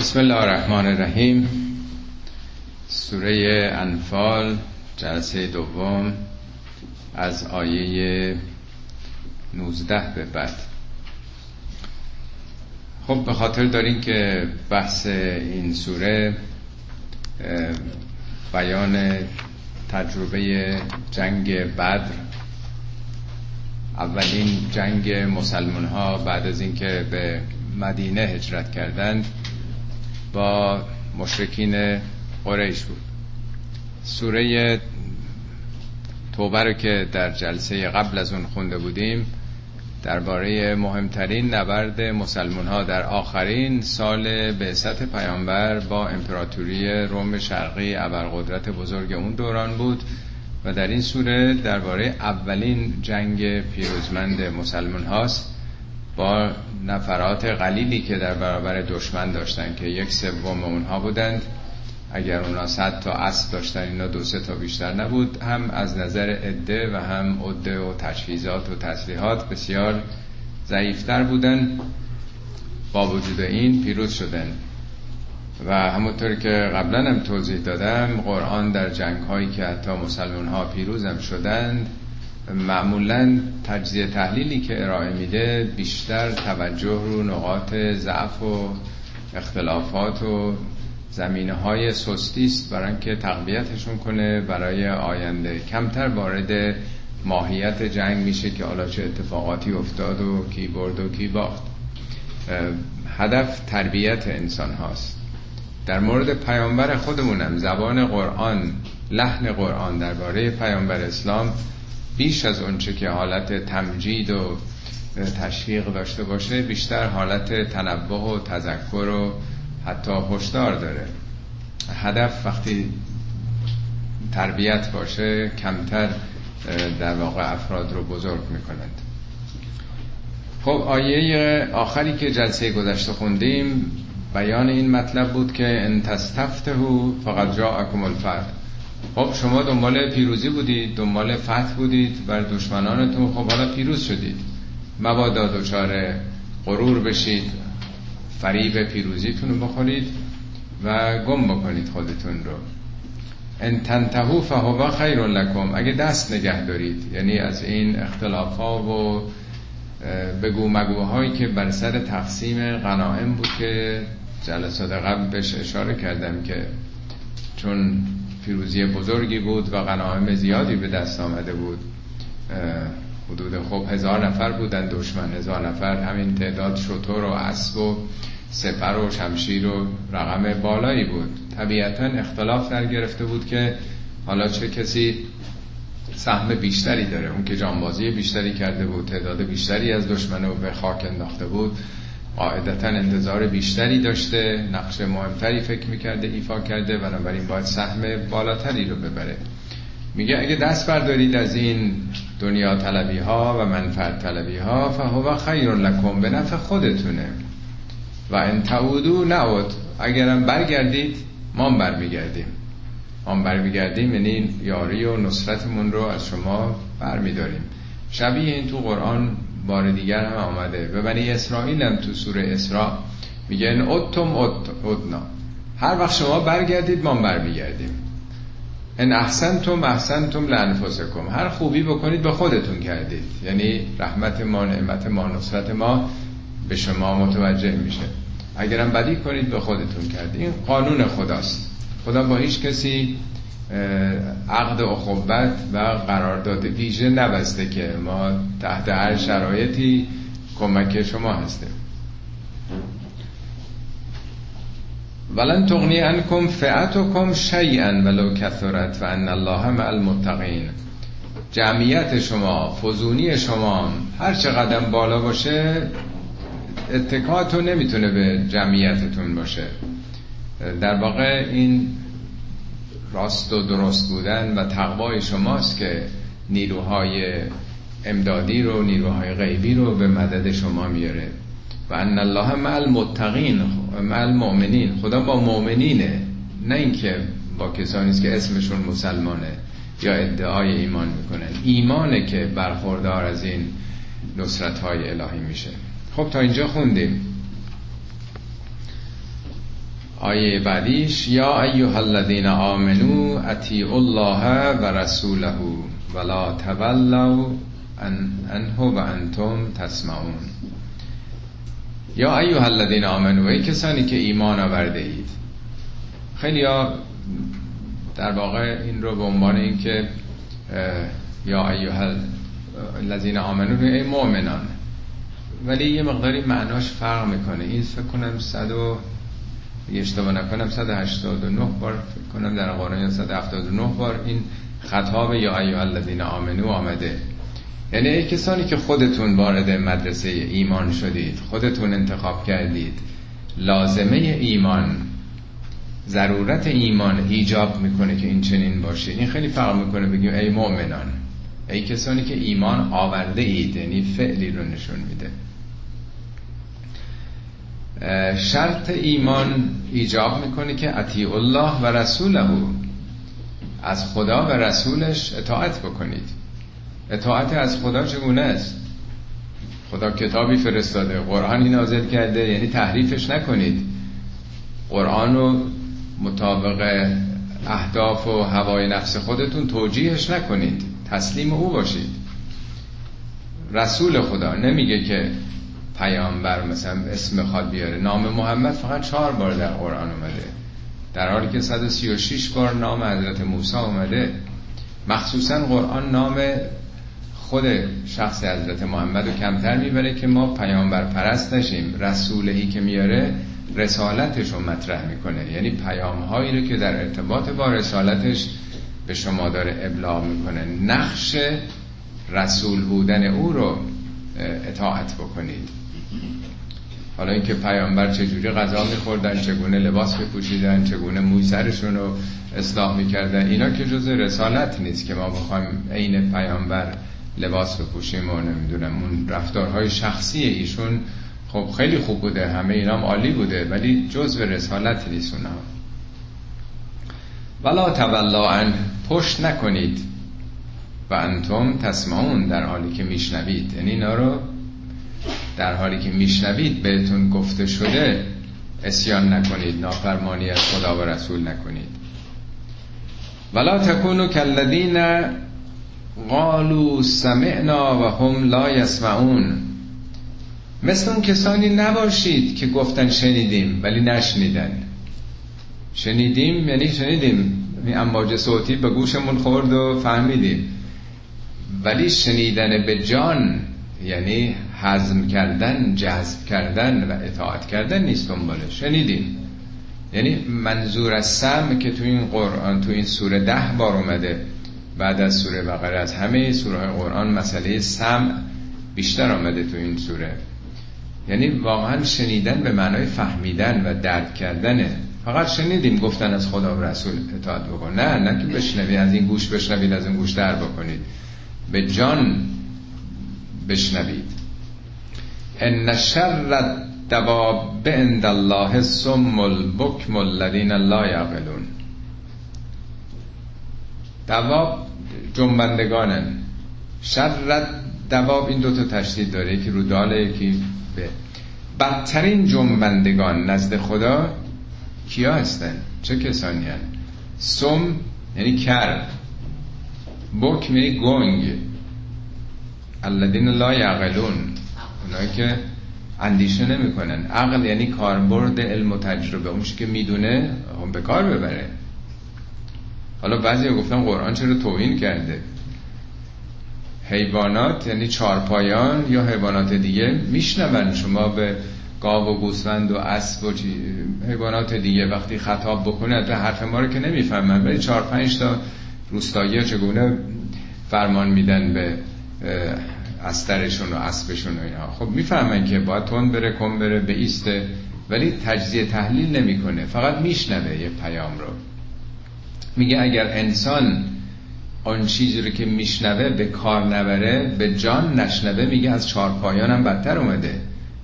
بسم الله الرحمن الرحیم. سوره انفال جلسه دوم از آیه 19 به بعد. خب به خاطر دارین که بحث این سوره بیان تجربه جنگ بدر. اولین جنگ مسلمان ها بعد از اینکه به مدینه هجرت کردند با مشرکین قریش بود. سوره توبه رو که در جلسه قبل از اون خونده بودیم درباره مهمترین نبرد مسلمان ها در آخرین سال بعثت پیامبر با امپراتوری روم شرقی ابرقدرت بزرگ اون دوران بود و در این سوره درباره اولین جنگ پیروزمند مسلمان هاست با نفرات قلیلی که در برابر دشمن داشتن که یک سوم اونها بودند. اگر اونا صد تا اسب داشتن اینا دو سه تا بیشتر نبود. هم از نظر عده و هم عده و تجهیزات و تسلیحات بسیار ضعیفتر بودن. با وجود این پیروز شدن. و همونطور که قبلا هم توضیح دادم قرآن در جنگ هایی که حتی مسلمان ها پیروز هم شدند معمولا تجزیه تحلیلی که ارائه میده بیشتر توجه رو نقاط ضعف و اختلافات و زمینه های سستی است برای اینکه تقویتشون کنه. برای آینده کمتر وارد ماهیت جنگ میشه که حالا چه اتفاقاتی افتاد و کی برد و کی باخت. هدف تربیت انسان هاست. در مورد پیامبر خودمونم زبان قرآن لحن قرآن درباره پیامبر اسلام بیش از اونچه که حالت تمجید و تشویق داشته باشه بیشتر حالت تنبه و تذکر و حتی هشدار داره. هدف وقتی تربیت باشه کمتر در واقع افراد رو بزرگ می‌کنند خب آیه آخری که جلسه گذشته خوندیم بیان این مطلب بود که ان تستفتهو فقط جاءکم الفتح. خب شما دنبال پیروزی بودید دنبال فتح بودید بر دشمنانتون خب حالا پیروز شدید. مبادا دچار غرور بشید فریب پیروزیتون رو بخورید و گم بکنید خودتون رو. ان تنتهو فهو خیر لکم. اگه دست نگه دارید یعنی از این اختلاف ها و بگو مگوهایی که بر سر تقسیم غنائم بود که جلسات قبل بهش اشاره کردم که چون پیروزی بزرگی بود و غنایم زیادی به دست آمده بود. حدود خب هزار نفر بودن دشمن هزار نفر. همین تعداد شطور و اسب و سپر و شمشیر و رقم بالایی بود. طبیعتا اختلاف در گرفته بود که حالا چه کسی سهم بیشتری داره. اون که جانبازی بیشتری کرده بود تعداد بیشتری از دشمن رو به خاک انداخته بود. قاعدتا انتظار بیشتری داشته نقش مهمتری فکر می‌کرده ایفا کرده بنابراین باید سهم بالاتری رو ببره. میگه اگه دست بردارید از این دنیا طلبی ها و منفعت طلبی ها فهو خیر لکم به نفع خودتونه. و ان تعودو نعود اگرم برگردید ما برمیگردیم. ما برمیگردیم یعنی یاری و نصرتمون رو از شما برمیداریم. شبیه این تو قرآن بار دیگر هم آمده. به بنی اسرائیل هم تو سوره اسراء میگه ان اتم ادنا هر وقت شما برگردید ما برمیگردیم. ان احسنتم احسنتم لانفسکم. هر خوبی بکنید به خودتون کردید. یعنی رحمت ما نعمت ما نصرت ما به شما متوجه میشه. اگرم بدی کنید به خودتون کردید. این قانون خداست. خدا با هیچ کسی عقد اخوت و قرارداد ویژه نبسته که ما تحت هر شرایطی کمک شما هستیم. ولن تغنی انکم فئتکم شیئا ولو کثرت و ان الله مع المتقین. جمعیت شما فزونی شما هر چقدر بالا باشه اتکاتو نمی‌تونه به جمعیتتون باشه. در واقع این راست و درست بودن و تقوای شماست که نیروهای امدادی رو نیروهای غیبی رو به مدد شما میاره. و ان الله مع المتقین مع المؤمنین. خدا با مؤمنینه نه اینکه با کسانی است که اسمشون مسلمانه یا ادعای ایمان می‌کنن. ایمانه که برخوردار از این نصرت های الهی میشه. خب تا اینجا خوندیم. آیه بعدیش یا ایها الذین آمنو اطیعوا الله و رسوله ولا تولوا انه و انتم تسمعون. یا ایها الذین آمنو ای کسانی که ایمان آورده اید. خیلی ها در واقع این رو به عنوان اینکه یا ایها الذین آمنو ای مؤمنان. ولی یه مقداری معناش فرق می‌کنه. این فکر کنم 100 اگه اشتباه نکنم 189 بار فکر کنم در قرآن 179 بار این خطاب یا ایوه الذین آمنو آمده. یعنی ای کسانی که خودتون وارد مدرسه ایمان شدید خودتون انتخاب کردید لازمه ایمان ضرورت ایمان ایجاب می‌کنه که این چنین باشه. این خیلی فرق می‌کنه بگیم ای مؤمنان ای کسانی که ایمان آورده اید یعنی فعلی رو نشون میده. شرط ایمان ایجاب می‌کنه که اطیع الله و رسوله. از خدا و رسولش اطاعت بکنید. اطاعت از خدا چگونه است؟ خدا کتابی فرستاده قرآنی نازل کرده یعنی تحریفش نکنید. قرآن رو مطابق اهداف و هوای نفس خودتون توجیهش نکنید. تسلیم او باشید. رسول خدا نمیگه که پیامبر مثلا اسم خواد بیاره. نام محمد فقط چهار بار در قرآن اومده. در حالی که 136 بار نام حضرت موسی اومده مخصوصا قرآن نام خود شخص حضرت محمد رو کمتر می‌بره که ما پیامبر پرست نشیم رسولهی که میاره رسالتش رو مطرح می‌کنه. یعنی پیام هایی رو که در ارتباط با رسالتش به شما داره ابلاغ می‌کنه. نقش رسول بودن او رو اطاعت بکنید. حالا اینکه پیامبر چجوری غذا میخوردن چگونه لباس بپوشیدن چگونه موی سرشون رو اصلاح می‌کردن اینا که جز رسالت نیست که ما بخوایم عین پیامبر لباس بپوشیم و نمی‌دونم اون رفتارهای شخصی ایشون خب خیلی خوب بوده همه اینا عالی بوده ولی جز به رسالت نیست اونا. ولا تولا پشت نکنید. و انتم تسمعون در حالی که میشنوید. یعنی اینا رو در حالی که میشنوید بهتون گفته شده اسیان نکنید نافرمانی از خدا و رسول نکنید. ولا تکونو کالذین قالوا سمعنا و هم لا یسمعون. مثل اون کسانی نباشید که گفتن شنیدیم ولی نشنیدن. شنیدیم یعنی شنیدیم. این امواج صوتی به گوشمون خورد و فهمیدیم. ولی شنیدن به جان یعنی حزم کردن جذب کردن و اطاعت کردن نیست دنباله شنیدیم یعنی منظور از سم که تو این قرآن تو این سوره ده بار اومده بعد از سوره بقره از همه سوره قرآن مسئله سم بیشتر آمده تو این سوره. یعنی واقعا شنیدن به معنای فهمیدن و درک کردنه فقط شنیدیم گفتن از خدا و رسول اطاعت بکن. نه نه که بشنوید از این گوش بشنوید از این گوش در بکنید. به جان بشنوید. ان شر دواب عند الله سم البکم الذین لا یعقلون دواب جنبندگانن. شر دواب این دوتا تشدید داره. یکی رو داله یکی به. بدترین جنبندگان نزد خدا کیا هستن؟ چه کسانی هن؟ سم یعنی کر. بک یعنی گنگ. الذین لا یعقلون. اونایی که اندیشه نمی‌کنن. عقل یعنی کاربرد علم و تجربه. اونش که می‌دونه هم به کار ببره. حالا بعضی گفتن قرآن چرا توهین کرده؟ حیوانات یعنی چارپایان یا حیوانات دیگه میشنون. شما به گاو و گوسفند و اسب و حیوانات دیگه وقتی خطاب بکنه به حرف ما رو که نمی‌فهمن. ولی چهار پنج تا روستایی چگونه فرمان میدن به استرشون و اسبشون و اینا. خب می‌فهمن که باید تون بره کن بره به ایسته. ولی تجزیه تحلیل نمی‌کنه. فقط میشنوه یه پیام رو. میگه اگر انسان آن چیزی رو که میشنوه به کار نبره به جان نشنوه میگه از چارپایان هم بدتر اومده.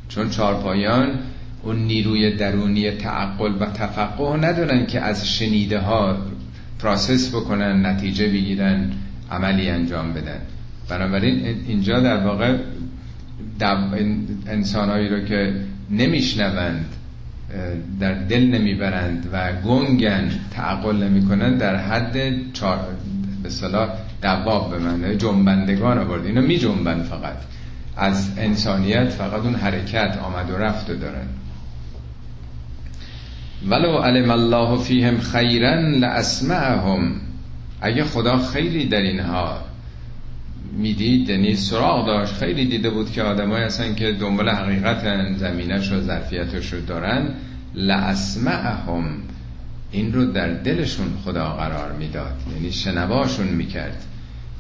چون چارپایان اون نیروی درونی تعقل و تفقه ندارن که از شنیده ها پراسس بکنن نتیجه بگیرن عملی انجام بدن. بنابراین اینجا در واقع انسانهایی رو که نمیشنوند در دل نمی‌برند و گنگن تعقل نمی‌کنن در حد چار به صلاح دواب به من جنبندگان آورد اینا می جنبن فقط. از انسانیت فقط اون حرکت آمد و رفت دارن. ولو علم الله فیهم خیرا لاسمعهم. اگه خدا خیلی در اینها می‌دید؟ یعنی سراغ داشت. خیلی دیده بود که آدمای هستن که دنبال حقیقت زمینش و ظرفیتش رو دارن. لاسمعهم این رو در دلشون خدا قرار می‌داد. یعنی شنواشون می‌کرد.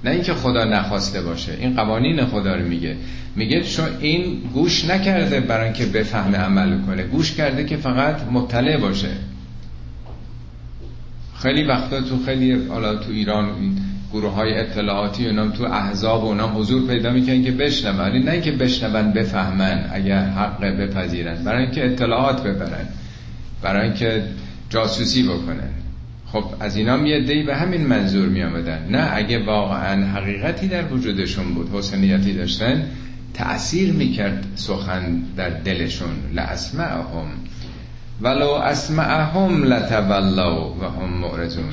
نه اینکه خدا نخواسته باشه. این قوانین خدا رو میگه. میگه چون این گوش نکرده برای اینکه بفهمه عمل کنه. گوش کرده که فقط مطلع باشه. خیلی وقتا تو خیلی حالا تو ایران گروه های اطلاعاتی اونام تو احزاب اونام حضور پیدا می‌کنن که بشنون. نه اینکه بشنون بفهمن اگر حق بپذیرن. برای اینکه اطلاعات ببرن. برای اینکه جاسوسی بکنن. خب از اینا می به همین منظور می آمدن نه اگه واقعا حقیقتی در وجودشون بود حسنیتی داشتن تأثیر می‌کرد سخن در دلشون. لاسمعهم ولو اسمعهم لتولوا و هم معرضون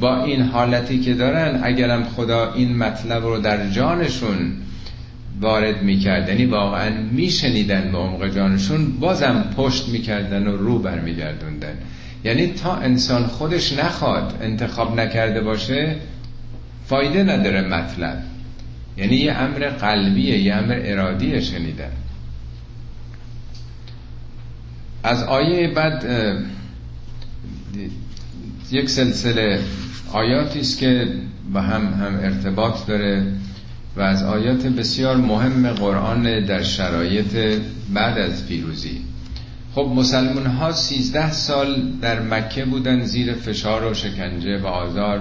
با این حالتی که دارن اگرم خدا این مطلب رو در جانشون وارد می‌کرد یعنی واقعا میشنیدن به عمق جانشون بازم پشت می‌کردن و رو برمیگردوندن. یعنی تا انسان خودش نخواد انتخاب نکرده باشه فایده نداره مطلب. یعنی یه امر قلبیه یه امر ارادیه شنیدن. از آیه بعد یک سلسله آیاتی است که با هم هم ارتباط داره و از آیات بسیار مهم قرآن در شرایط بعد از پیروزی. خب مسلمان ها سیزده سال در مکه بودن زیر فشار و شکنجه و آزار.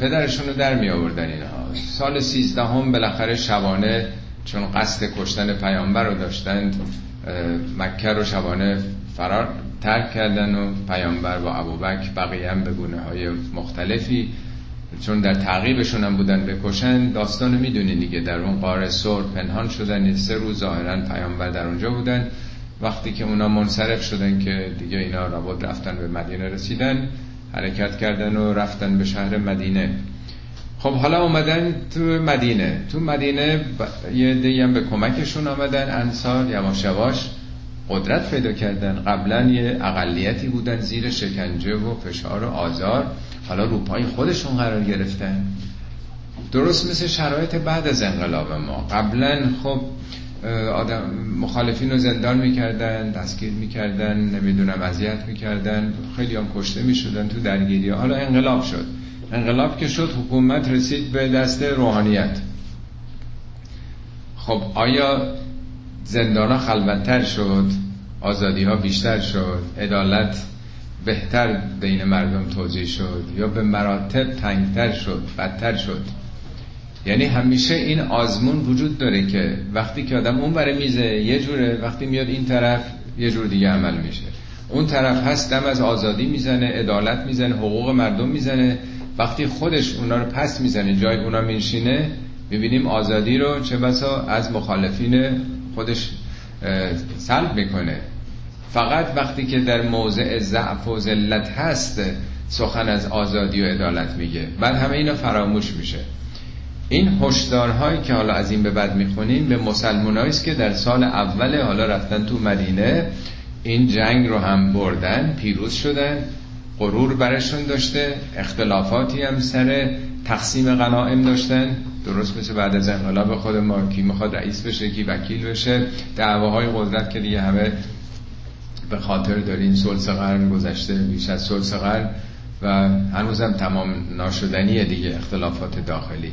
پدرشون رو در می آوردن اینها. سال سیزده هم بالاخره شبانه چون قصد کشتن پیامبر رو داشتند مکه رو شبانه فرار ترک کردن و پیامبر و ابوبکر بقیه هم به گونه های مختلفی چون در تعقیبشون هم بودن بکشن داستان می‌دونین دیگه. در اون قاره سور پنهان شدن سه روز ظاهرا پیامبر در اونجا بودن. وقتی که اونا منصرف شدن که دیگه اینا رابط رفتن به مدینه رسیدن حرکت کردن و رفتن به شهر مدینه. خب حالا اومدن تو مدینه. تو مدینه یه دیگه هم به کمکشون آمدن انصار یواش یواش قدرت پیدا کردن. قبلا یه اقلیتی بودن زیر شکنجه و فشار و آزار. حالا روپای خودشون قرار گرفتن. درست مثل شرایط بعد از انقلاب ما. قبلا خب آدم مخالفین رو زندان می‌کردن دستگیر می‌کردن نمی‌دونم اذیت می‌کردن خیلی هم کشته می‌شدن تو درگیری. حالا انقلاب شد. انقلاب که شد حکومت رسید به دست روحانیت. خب آیا زندان ها خلوتتر شد آزادی ها بیشتر شد عدالت بهتر بین مردم توضیح شد یا به مراتب تنگتر شد بدتر شد. یعنی همیشه این آزمون وجود داره که وقتی که آدم اون بره میزه یه جوره وقتی میاد این طرف یه جور دیگه عمل میشه. اون طرف هست دم از آزادی می‌زنه عدالت می‌زنه حقوق مردم می‌زنه. وقتی خودش اونا رو پس می‌زنه جای اونا میشینه می‌بینیم آزادی رو چه بسا از مخالفین خودش سلب می‌کنه. فقط وقتی که در موضع ضعف و ذلت هست سخن از آزادی و عدالت میگه. بعد همه اینا فراموش میشه. این هشدارهایی که حالا از این به بعد می‌خونیم به مسلمانایی است که در سال اول حالا رفتن تو مدینه این جنگ رو هم بردن پیروز شدن غرور برشون داشته اختلافاتی هم سر تقسیم غنائم داشتن. درست مثل بعد از انقلاب خود ما کی می‌خواد رئیس بشه کی وکیل بشه. دعواهای قدرت که دیگه همه به خاطر دارین سلس قرن گذشته بیش از سلس قرن و هنوزم تمام ناشدنی دیگه اختلافات داخلی.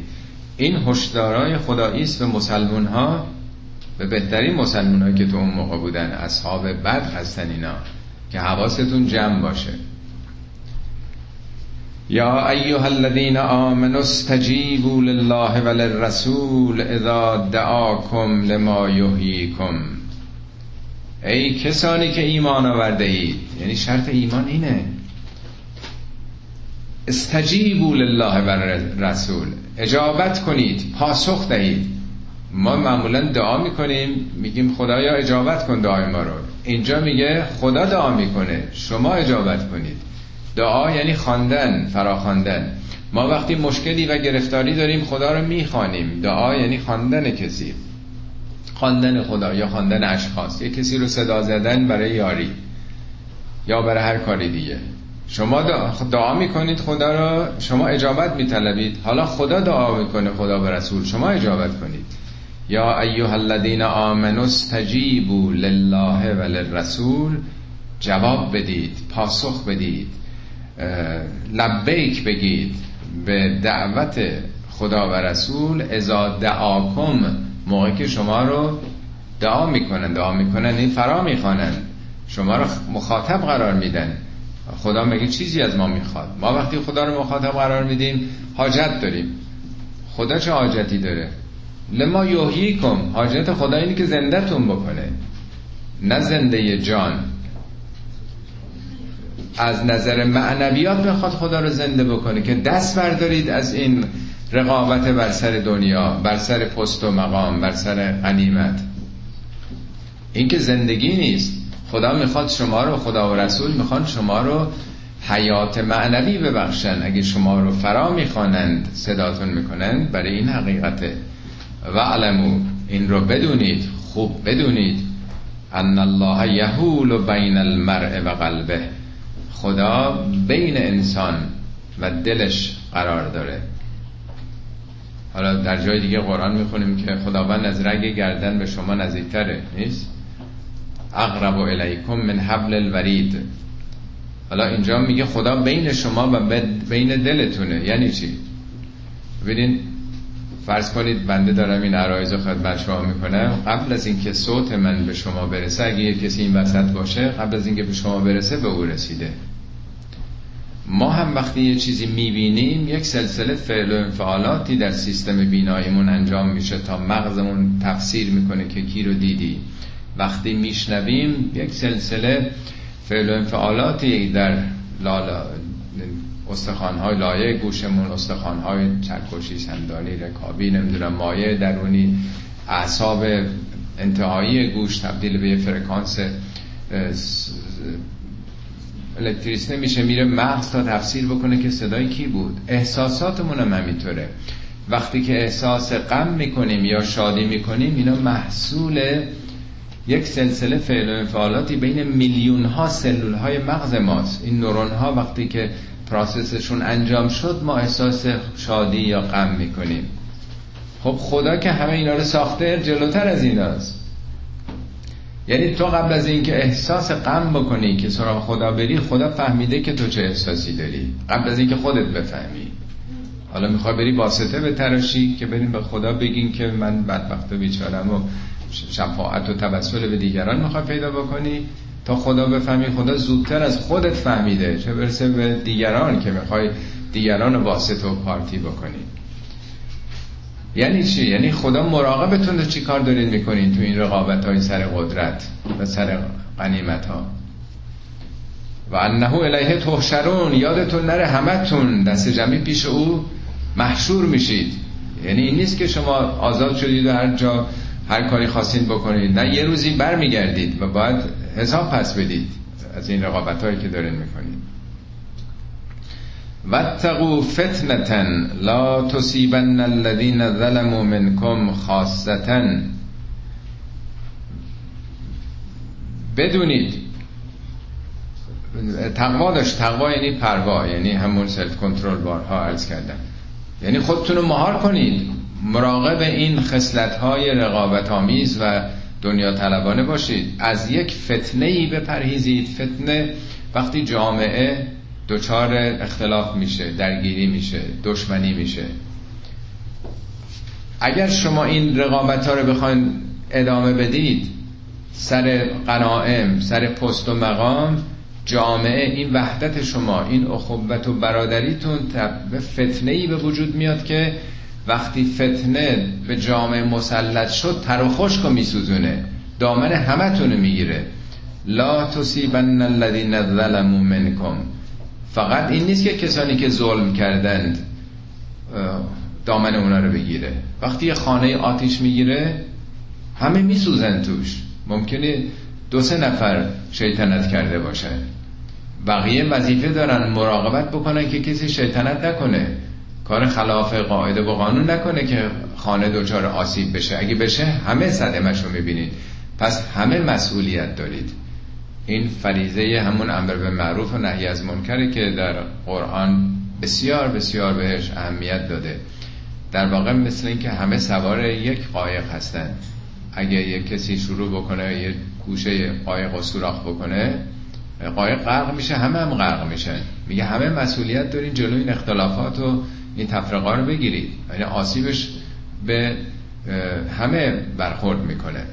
این هشدارای خدایی است به مسلمون ها به بهترین مسلمون که تو اون موقع بودن اصحاب بد هستن اینا که حواستون جمع باشه. یا ایها الذین آمنوا استجیبوا لله وللرسول اذا دعاکم لما یحییکم. ای کسانی که ایمان آورده اید یعنی شرط ایمان اینه. استجیبوا لله و رسول اجابت کنید پاسخ دهید. ما معمولا دعا می‌کنیم میگیم خدایا اجابت کن دعای ما رو. اینجا میگه خدا دعا می‌کنه شما اجابت کنید. دعا یعنی خواندن فراخواندن. ما وقتی مشکلی و گرفتاری داریم خدا رو می‌خوانیم. دعا یعنی خواندن کسی. خواندن خدا یا خواندن اشخاص. یه کسی رو صدا زدن برای یاری. یا برای هر کاری دیگه. شما دعا می‌کنید خدا را شما اجابت میطلبید. حالا خدا دعا می‌کنه خدا به رسول شما اجابت کنید. یا ایها الذین آمنوا استجیبوا لله و للرسول جواب بدید پاسخ بدید. لبیک بگید به دعوت خدا و رسول ازا دعاکم موقعی که شما رو دعا می‌کنن دعا می‌کنن این فرا می‌خوانن. شما رو مخاطب قرار میدن. خدا مگه چیزی از ما می‌خواد. ما وقتی خدا رو مخاطب قرار میدیم حاجت داریم. خدا چه حاجتی داره؟ لما یحیی کم حاجت خدا اینه که زندهتون بکنه. نه زنده جان. از نظر معنویات می‌خواد خدا رو زنده بکنه که دست بردارید از این رقابت بر سر دنیا بر سر پست و مقام بر سر غنیمت. این که زندگی نیست. خدا می‌خواد شما رو خدا و رسول می‌خواد شما رو حیات معنوی ببخشن. اگه شما رو فرا می‌خوانند صداتون می‌کنند برای این حقیقته. و علمو این رو بدونید خوب بدونید. ان الله یهول بین المرء و قلبه. خدا بین انسان و دلش قرار داره. حالا در جای دیگه قرآن می‌خونیم که خداوند از رگ گردن به شما نزدیکتره نیست؟ اقرب الیکم من حبل الورید. حالا اینجا میگه خدا بین شما و بین دلتونه. یعنی چی؟ ببینین فرض کنید بنده دارم این عرایز و خدمت شما می‌کنم. قبل از اینکه صوت من به شما برسه اگه یه کسی این وسط باشه قبل از اینکه به شما برسه به او رسیده. ما هم وقتی یه چیزی می‌بینیم یک سلسله فعل و انفعالاتی در سیستم بیناییمون انجام میشه تا مغزمون تفسیر می‌کنه که کی رو دیدی. وقتی میشنویم یک سلسله فعل و انفعالاتی در لالا استخوانهای لایه گوشمون استخوانهای چرکشی سندانی رکابی نمی‌دونم مایه درونی اعصاب انتهایی گوش تبدیل به فرکانس الکتریس نمیشه میره مغز تا تفسیر بکنه که صدای کی بود. احساساتمون هم همینطوره. وقتی که احساس غم می‌کنیم یا شادی می‌کنیم اینا محصول یک سلسله فعل و انفعالاتی بین میلیون ها سلول های مغز ماست. این نورون ها وقتی که پراسسشون انجام شد ما احساس شادی یا غم می‌کنیم. خب خدا که همه اینا رو ساخته جلوتر از ایناست. یعنی تو قبل از اینکه احساس غم بکنی که سراغ خدا بری خدا فهمیده که تو چه احساسی داری. قبل از اینکه خودت بفهمی. حالا می‌خوای بری واسطه به تراشی که بریم به خدا بگین که من بدبخت و بیچارم و شفاعت و توسل به دیگران می‌خوای پیدا بکنی. تا خدا بفهمی خدا زودتر از خودت فهمیده. چه برسه به دیگران که می‌خوای دیگران واسطه و پارتی بکنی. یعنی چی؟ یعنی خدا مراقبتون رو چی کار دارید می‌کنین تو این رقابت های سر قدرت و سر قنیمت ها و انه الیه تحشرون یادتون نره همتون دست جمعی پیش او محشور میشید. یعنی این نیست که شما آزاد شدید و هر جا هر کاری خواستین بکنید. نه یه روزی برمیگردید و باید حساب پس بدید از این رقابت هایی که دارین می‌کنید. واتقوا فتنة لا تصيبن الذين ظلموا منكم خاصة. بدونید. تقوا داشت. تقوا یعنی پروا یعنی همون سلف کنترل بارها عرض کردم. یعنی خودتون رو مهار کنید. مراقب این خصلت های رقابت آمیز و دنیا طلبانه باشید. از یک فتنه ای بپرهیزید. فتنه وقتی جامعه دچار اختلاف میشه درگیری میشه دشمنی میشه. اگر شما این رقابت ها رو بخواین ادامه بدید سر قنائم سر پست و مقام جامعه این وحدت شما این اخوت و برادریتون به فتنه ای به وجود میاد که وقتی فتنه به جامعه مسلط شد تر و خشک و میسوزونه. دامن همه می‌گیره. لا تصیبن الذین ظلموا منکم. فقط این نیست که کسانی که ظلم کردند دامن اونا رو بگیره. وقتی یه خانه آتیش می‌گیره همه میسوزن توش. ممکنه دو سه نفر شیطنت کرده باشن. بقیه وظیفه دارن مراقبت بکنن که کسی شیطنت نکنه. کار خلاف قاعده و قانون نکنه که خانه دچار آسیب بشه. اگه بشه همه صدمش رو می‌بینید. پس همه مسئولیت دارید. این فریزه همون امر به معروف و نهی از منکره که در قرآن بسیار بسیار بهش اهمیت داده. در واقع مثل اینکه همه سوار یک قایق هستن. اگه یک کسی شروع بکنه یه گوشه قایق و سوراخ بکنه قایق غرق میشه همه هم غرق میشن. میگه همه مسئولیت دارین جلو این اختلافات و این تفرقه رو بگیرید. یعنی آسیبش به همه برخورد می‌کنه.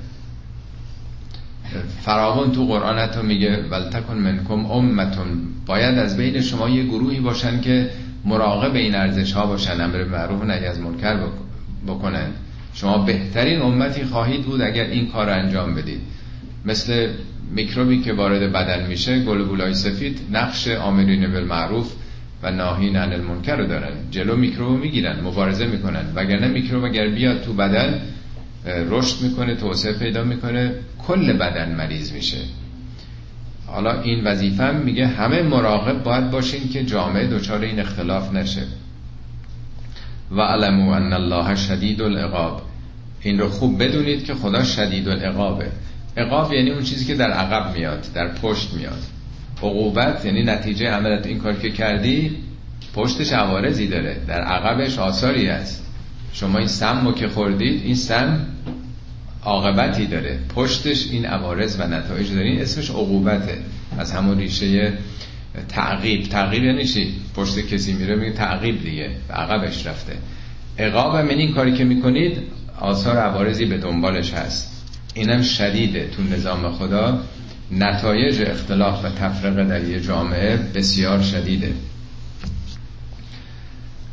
فراون تو قرآن حتی میگه ولتکن منکم امتون. باید از بین شما یه گروهی باشن که مراقب این ارزش ها باشن امر معروف و نهی از منکر بکنن. شما بهترین امتی خواهید بود اگر این کار رو انجام بدید. مثل میکروبی که وارد بدن میشه گلبولای سفید نقش آمرین بالمعروف و ناهین عن المنکر رو دارن. جلو میکروب می‌گیرن مبارزه می‌کنن. وگرنه میکروب اگر بیاد تو بدن رشد می‌کنه توسعه پیدا می‌کنه کل بدن مریض میشه. حالا این وظیفه میگه همه مراقب باید باشین که جامعه دچار این اختلاف نشه. و علمو ان الله شدید العقاب. این رو خوب بدونید که خدا شدید العقابه. عقاب یعنی اون چیزی که در عقب میاد در پشت میاد. عقوبت یعنی نتیجه عملت. این کار که کردی پشتش عوارضی داره. در عقبش آثاری است شما این سم که خوردید این سم عاقبتی داره. پشتش این عوارض و نتایج داره. اسمش عقوبته. از همون ریشه تعقیب. تعقیب یعنی چی؟ پشت کسی میره میگه تعقیب دیگه. عقبش رفته. عقاب من این کاری که می‌کنید آثار عوارضی به دنبالش هست. اینم شدیده تو نظام خدا. نتایج اختلاف و تفرقه در یه جامعه بسیار شدیده.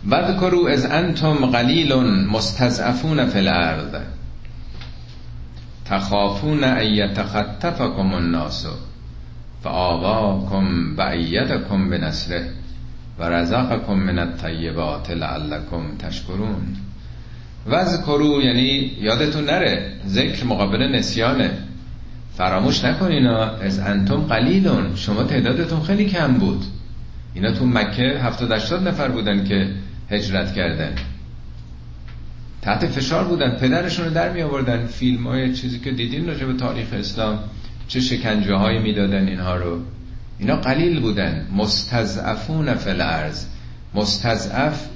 وذکروا از انتم قلیل مستضعفون فی الارض تخافون ان یتخطفکم الناس فآواکم و ایدکم بنصره و رزقکم من الطیبات لعلکم تشکرون وذکروا یعنی یادتون نره ذکر مقابل نسیانه. فراموش نکنین از انتم قلیلون. شما تعدادتون خیلی کم بود. اینا تو مکه 70 80 نفر بودن که هجرت کردن. تحت فشار بودن. پدرشون رو در می آوردن. فیلم های چیزی که دیدین راجع به تاریخ اسلام چه شکنجه هایی می‌دادن اینها رو. اینا قلیل بودن. مستضعفون فی الارض. مستضعف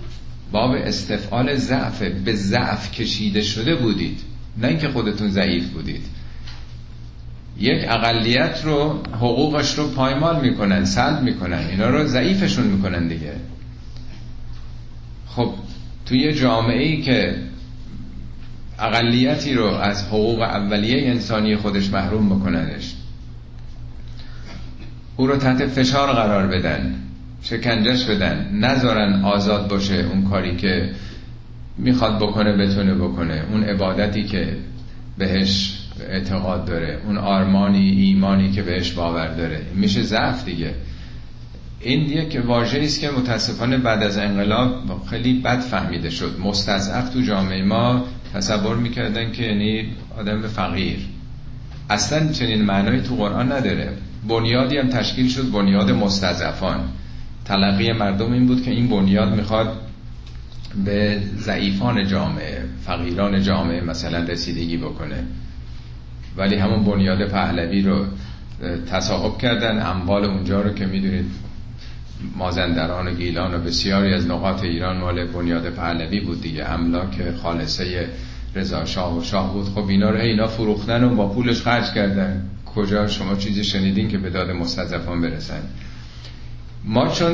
باب استفعال ضعف. به ضعف کشیده شده بودید. نه اینکه خودتون ضعیف بودید. یک اقلیت رو حقوقش رو پایمال می‌کنن سلب می‌کنن اینا رو ضعیفشون می‌کنن دیگه. خب توی جامعه ای که اقلیتی رو از حقوق اولیه انسانی خودش محروم بکننش او رو تحت فشار قرار بدن شکنجش بدن نذارن آزاد باشه اون کاری که می‌خواد بکنه بتونه بکنه اون عبادتی که بهش اعتقاد داره. اون آرمانی ایمانی که بهش باور داره. میشه ضعف دیگه. این یک واژه است که متاسفانه بعد از انقلاب خیلی بد فهمیده شد. مستضعف تو جامعه ما تصور می‌کردن که یعنی آدم فقیر. اصلا چنین معنایی تو قرآن نداره. بنیادی هم تشکیل شد بنیاد مستضعفان. تلقی مردم این بود که این بنیاد می‌خواد به ضعیفان جامعه فقیران جامعه مثلا رسیدگی بکنه. ولی همون بنیاد پهلوی رو تصاحب کردن. اموال اونجا رو که می‌دونید مازندران و گیلان و بسیاری از نقاط ایران مال بنیاد پهلوی بود دیگه. املاک خالصه رضا شاه و شاه بود. خب اینا رو اینا فروختن و با پولش خرج کردن. کجا؟ شما چیزی شنیدین که به داد مستضعفان برسن. ما چون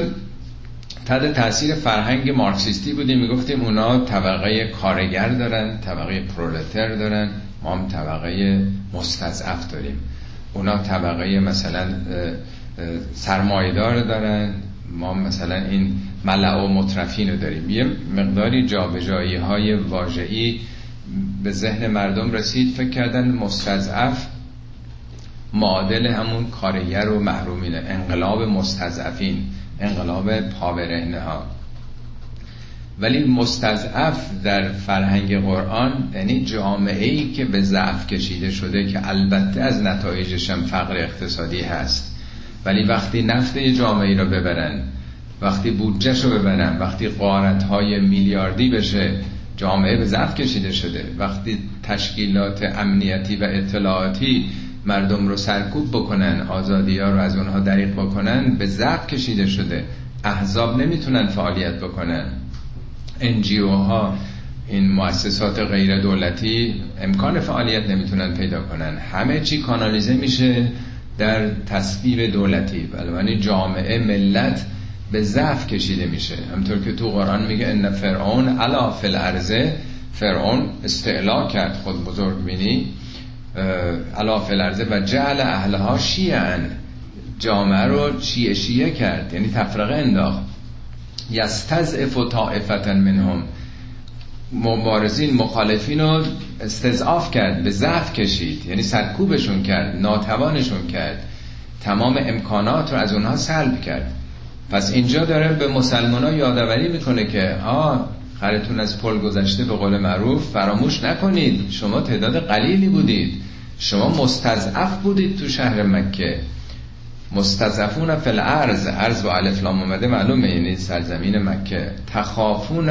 تحت تاثیر فرهنگ مارکسیستی بودیم می‌گفتیم اونا طبقه کارگر دارن طبقه پرولتر دارن. ما هم طبقه مستضعف داریم. اونا طبقه مثلا سرمایدار دارن. ما مثلا این ملع و مطرفین رو داریم. یه مقداری جابجایی های واژه‌ای به ذهن مردم رسید. فکر کردن مستضعف معادل همون کارگر و محرومینه. انقلاب مستضعفین انقلاب پاورهنه ها ولی مستضعف در فرهنگ قرآن یعنی جامعه ای که به ضعف کشیده شده که البته از نتایجش هم فقر اقتصادی هست. ولی وقتی نفت جامعه رو ببرن وقتی بودجهش رو ببرن وقتی قارت های میلیاردی بشه جامعه به ضعف کشیده شده. وقتی تشکیلات امنیتی و اطلاعاتی مردم رو سرکوب بکنن آزادی ها رو از اونها دریق بکنن به ضعف کشیده شده. احزاب نمی‌تونن فعالیت بکنن. انجیو ها این مؤسسات غیر دولتی امکان فعالیت نمی‌تونن پیدا کنن. همه چی کانالیزه میشه در تصویب دولتی. بنابراین جامعه ملت به ضعف کشیده میشه. همطور که تو قرآن میگه ان فرعون علا فی فرعون استعلا کرد خود بزرگ بینی. علا فی و جعل اهلها شیعن. جامعه رو شیعه شیعه کرد یعنی تفرقه انداخت. یستضعف طائفه منهم. مبارزین مخالفین رو استضعاف کرد به ضعف کشید. یعنی سرکوبشون کرد ناتوانشون کرد. تمام امکانات رو از اونها سلب کرد. پس اینجا داره به مسلمان ها یادآوری می‌کنه که ها خرتون از پل گذشته به قول معروف فراموش نکنید. شما تعداد قلیلی بودید. شما مستضعف بودید تو شهر مکه. مستضعفون فی الارض. ارز با الف لام اومده معلومه. یعنی سرزمین مکه. تخافون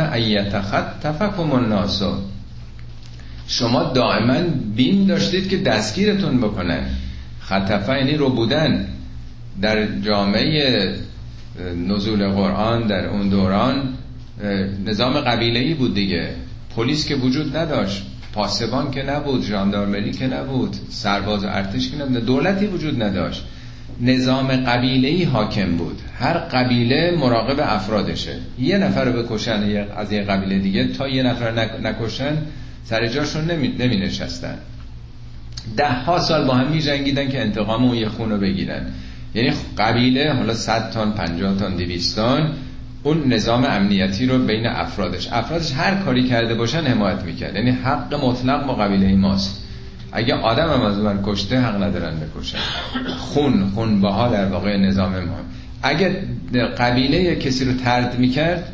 تفکم الناس. شما دائما بیم داشتید که دستگیرتون بکنن. خطفه یعنی رو بودن. در جامعه نزول قرآن در اون دوران نظام قبیله بود دیگه. پلیس که وجود نداشت. پاسبان که نبود ژاندارمری که نبود سرباز ارتش که نبود دولتی وجود نداشت. نظام قبیله حاکم بود. هر قبیله مراقب افرادشه. یه نفر رو بکشن از یه قبیله دیگه تا یه نفر نکشن سر جاشون نمی, نمی نشستن ده ها سال با هم می جنگیدن که انتقام اون یه خون رو بگیرن. یعنی قبیله حالا 100 تن 50 تن 200 تن اون نظام امنیتی رو بین افرادش. افرادش هر کاری کرده باشن حمایت می‌کرد. یعنی حق مطلق با قبیله ماست. اگه آدم هم از اون کشته حق ندارن بکشن. خون خون باها در واقع نظام ما اگه قبیله کسی رو ترد می‌کرد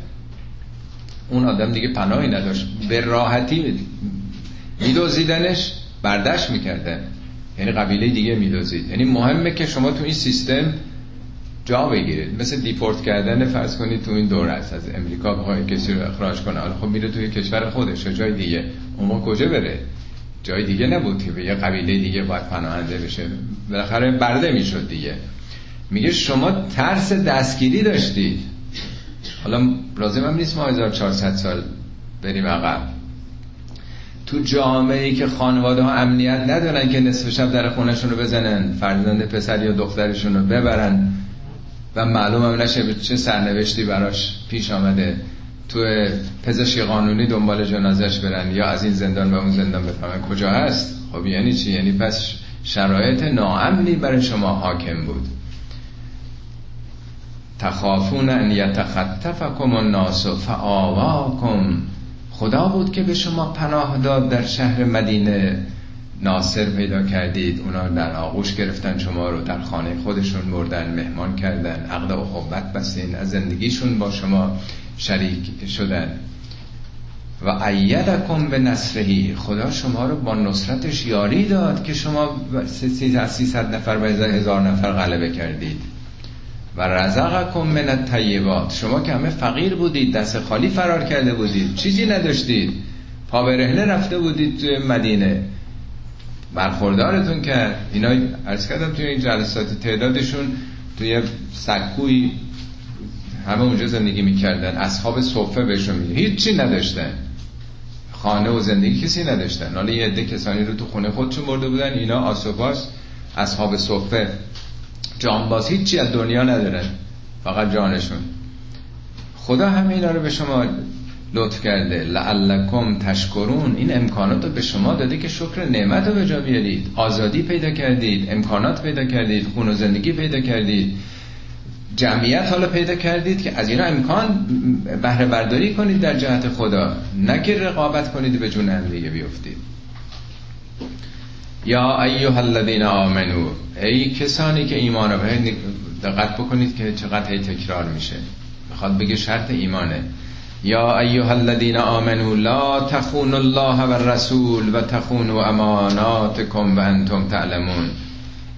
اون آدم دیگه پناهی نداشت. به راحتی میدوزیدنش برداشت می‌کردن. یعنی قبیله دیگه میدوزید. یعنی مهمه که شما تو این سیستم جا بگیرید. مثل دیپورت کردن فرض کنید تو این دور است. از امریکا بخوای کسی رو اخراج کنه. حالا خب میره توی کشور خودش جای دیگه. اون کجا بره؟ جای دیگه نبود که به یه قبیله دیگه باید پناهنده بشه. بالاخره برده می‌شد دیگه. میگه شما ترس دستگیری داشتید حالا لازم هم نیست ما 1400 سال بریم عقب. تو جامعه ای که خانواده ها امنیت ندارن که نصف شب در خونشون رو بزنن فرزند پسر یا دخترشون رو ببرن و معلوم هم نشه چه سرنوشتی براش پیش آمده. تو پزشکی قانونی دنبال جنازش برن یا از این زندان به اون زندان بفهمن کجا هست؟ خب یعنی چی؟ یعنی پس شرایط ناامنی برای شما حاکم بود. تخافون ان یتخطفکم الناس فآواکم. خدا بود که به شما پناه داد در شهر مدینه. ناصر پیدا کردید اونا در آغوش گرفتن شما رو در خانه خودشون بردن مهمان کردن عقد و خوبت بستین از زندگیشون با شما. شریک شدن. و ایدکم به نصرهی. خدا شما رو با نصرتش یاری داد که شما سیصد نفر به هزار نفر غلبه کردید. و رزقکم من الطیبات. شما که همه فقیر بودید دست خالی فرار کرده بودید چیزی نداشتید. پا به رهله رفته بودید توی مدینه. برخوردارتون کرد. اینا عرض کردم توی این جلسات تعدادشون توی سکوی همه اونجا زندگی می‌کردن. اصحاب صفه بهشون میگه. هیچی نداشتن. خانه و زندگی کسی نداشتن. حالا یه عده کسانی رو تو خونه خودشون برده بودن. اینا آسوباس اصحاب صفه جانباز هیچی از دنیا ندارن. فقط جانشون. خدا همه اینا رو به شما لطف کرده. لعلکم تشکرون. این امکانات رو به شما داده که شکر نعمت رو به جا بیارید. آزادی پیدا کردید. امکانات پیدا کردید. خون و زندگی پیدا کردید. جمعیت حالا پیدا کردید که از اینا امکان بهره برداری کنید در جهت خدا نه که رقابت کنید به جون هم دیگه بیفتید. یا ایها الذین آمنو ای کسانی که ایمان رو دقت بکنید که چقدر هی تکرار میشه. می‌خواد بگه شرط ایمانه. یا ایها الذین آمنوا لا تخونوا الله و الرسول و تخونوا اماناتکم و انتم تعلمون.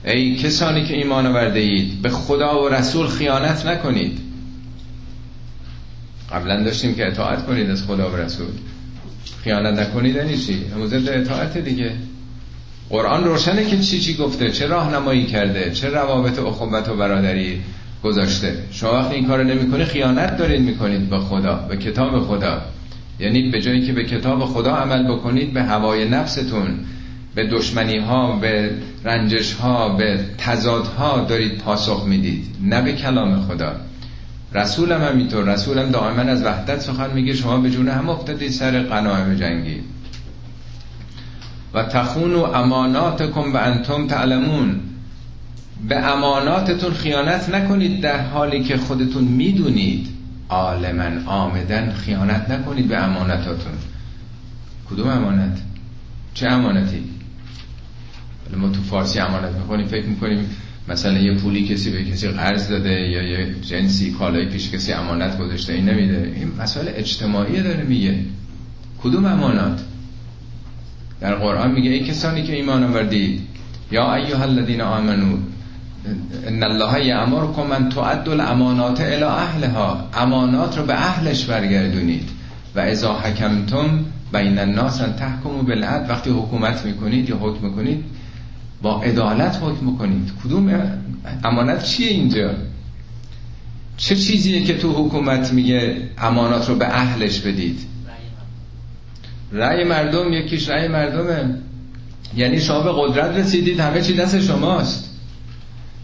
ای کسانی که ایمان آورده اید به خدا و رسول خیانت نکنید. قبلا داشتیم که اطاعت کنید از خدا و رسول. خیانت نکنید یعنی چی؟ ضد اطاعت دیگه. قرآن روشنه که چی چی گفته چه راهنمایی کرده چه روابط اخوت و برادری گذاشته. شما وقتی این کارو نمی‌کنی خیانت دارید می‌کنید به خدا به کتاب خدا. یعنی به جایی که به کتاب خدا عمل بکنید به هوای نفستون به دشمنی ها به رنجش ها به تضاد ها دارید پاسخ می‌دید نه به کلام خدا. رسولم هم اینطور رسولم دائما از وحدت سخن میگه شما به جون هم افتادید سر قناعه جنگی. و تخون و اماناتکم و انتم تعلمون. به اماناتتون خیانت نکنید در حالی که خودتون می‌دونید. عالما آمدن خیانت نکنید به امانتاتون کدوم امانت؟ چه امانتی؟ ما تو فارسی امانت می‌کنیم فکر می‌کنیم مثلا یه پولی کسی به کسی قرض داده یا یه جنسی کالای پیش کسی امانت گذاشته این نمیده. این مسائل اجتماعی داره میگه. کدوم امانات؟ در قرآن میگه ای کسانی که ایمان آوردید یا ایها الذین آمنو ان الله یامرکم من تعد الامانات الى اهلها. امانات رو به اهلش برگردونید. و اذا حکمتم بین الناس ان تحکموا بالعدل. وقتی حکومت می‌کنید یا حکم می‌کنید با عدالت حکم می‌کنید کدوم امانت چیه اینجا؟ چه چیزیه که تو حکومت میگه امانات رو به اهلش بدید؟ رأی مردم یکیش رأی مردمه. یعنی شما به قدرت رسیدید همه چی دست شماست.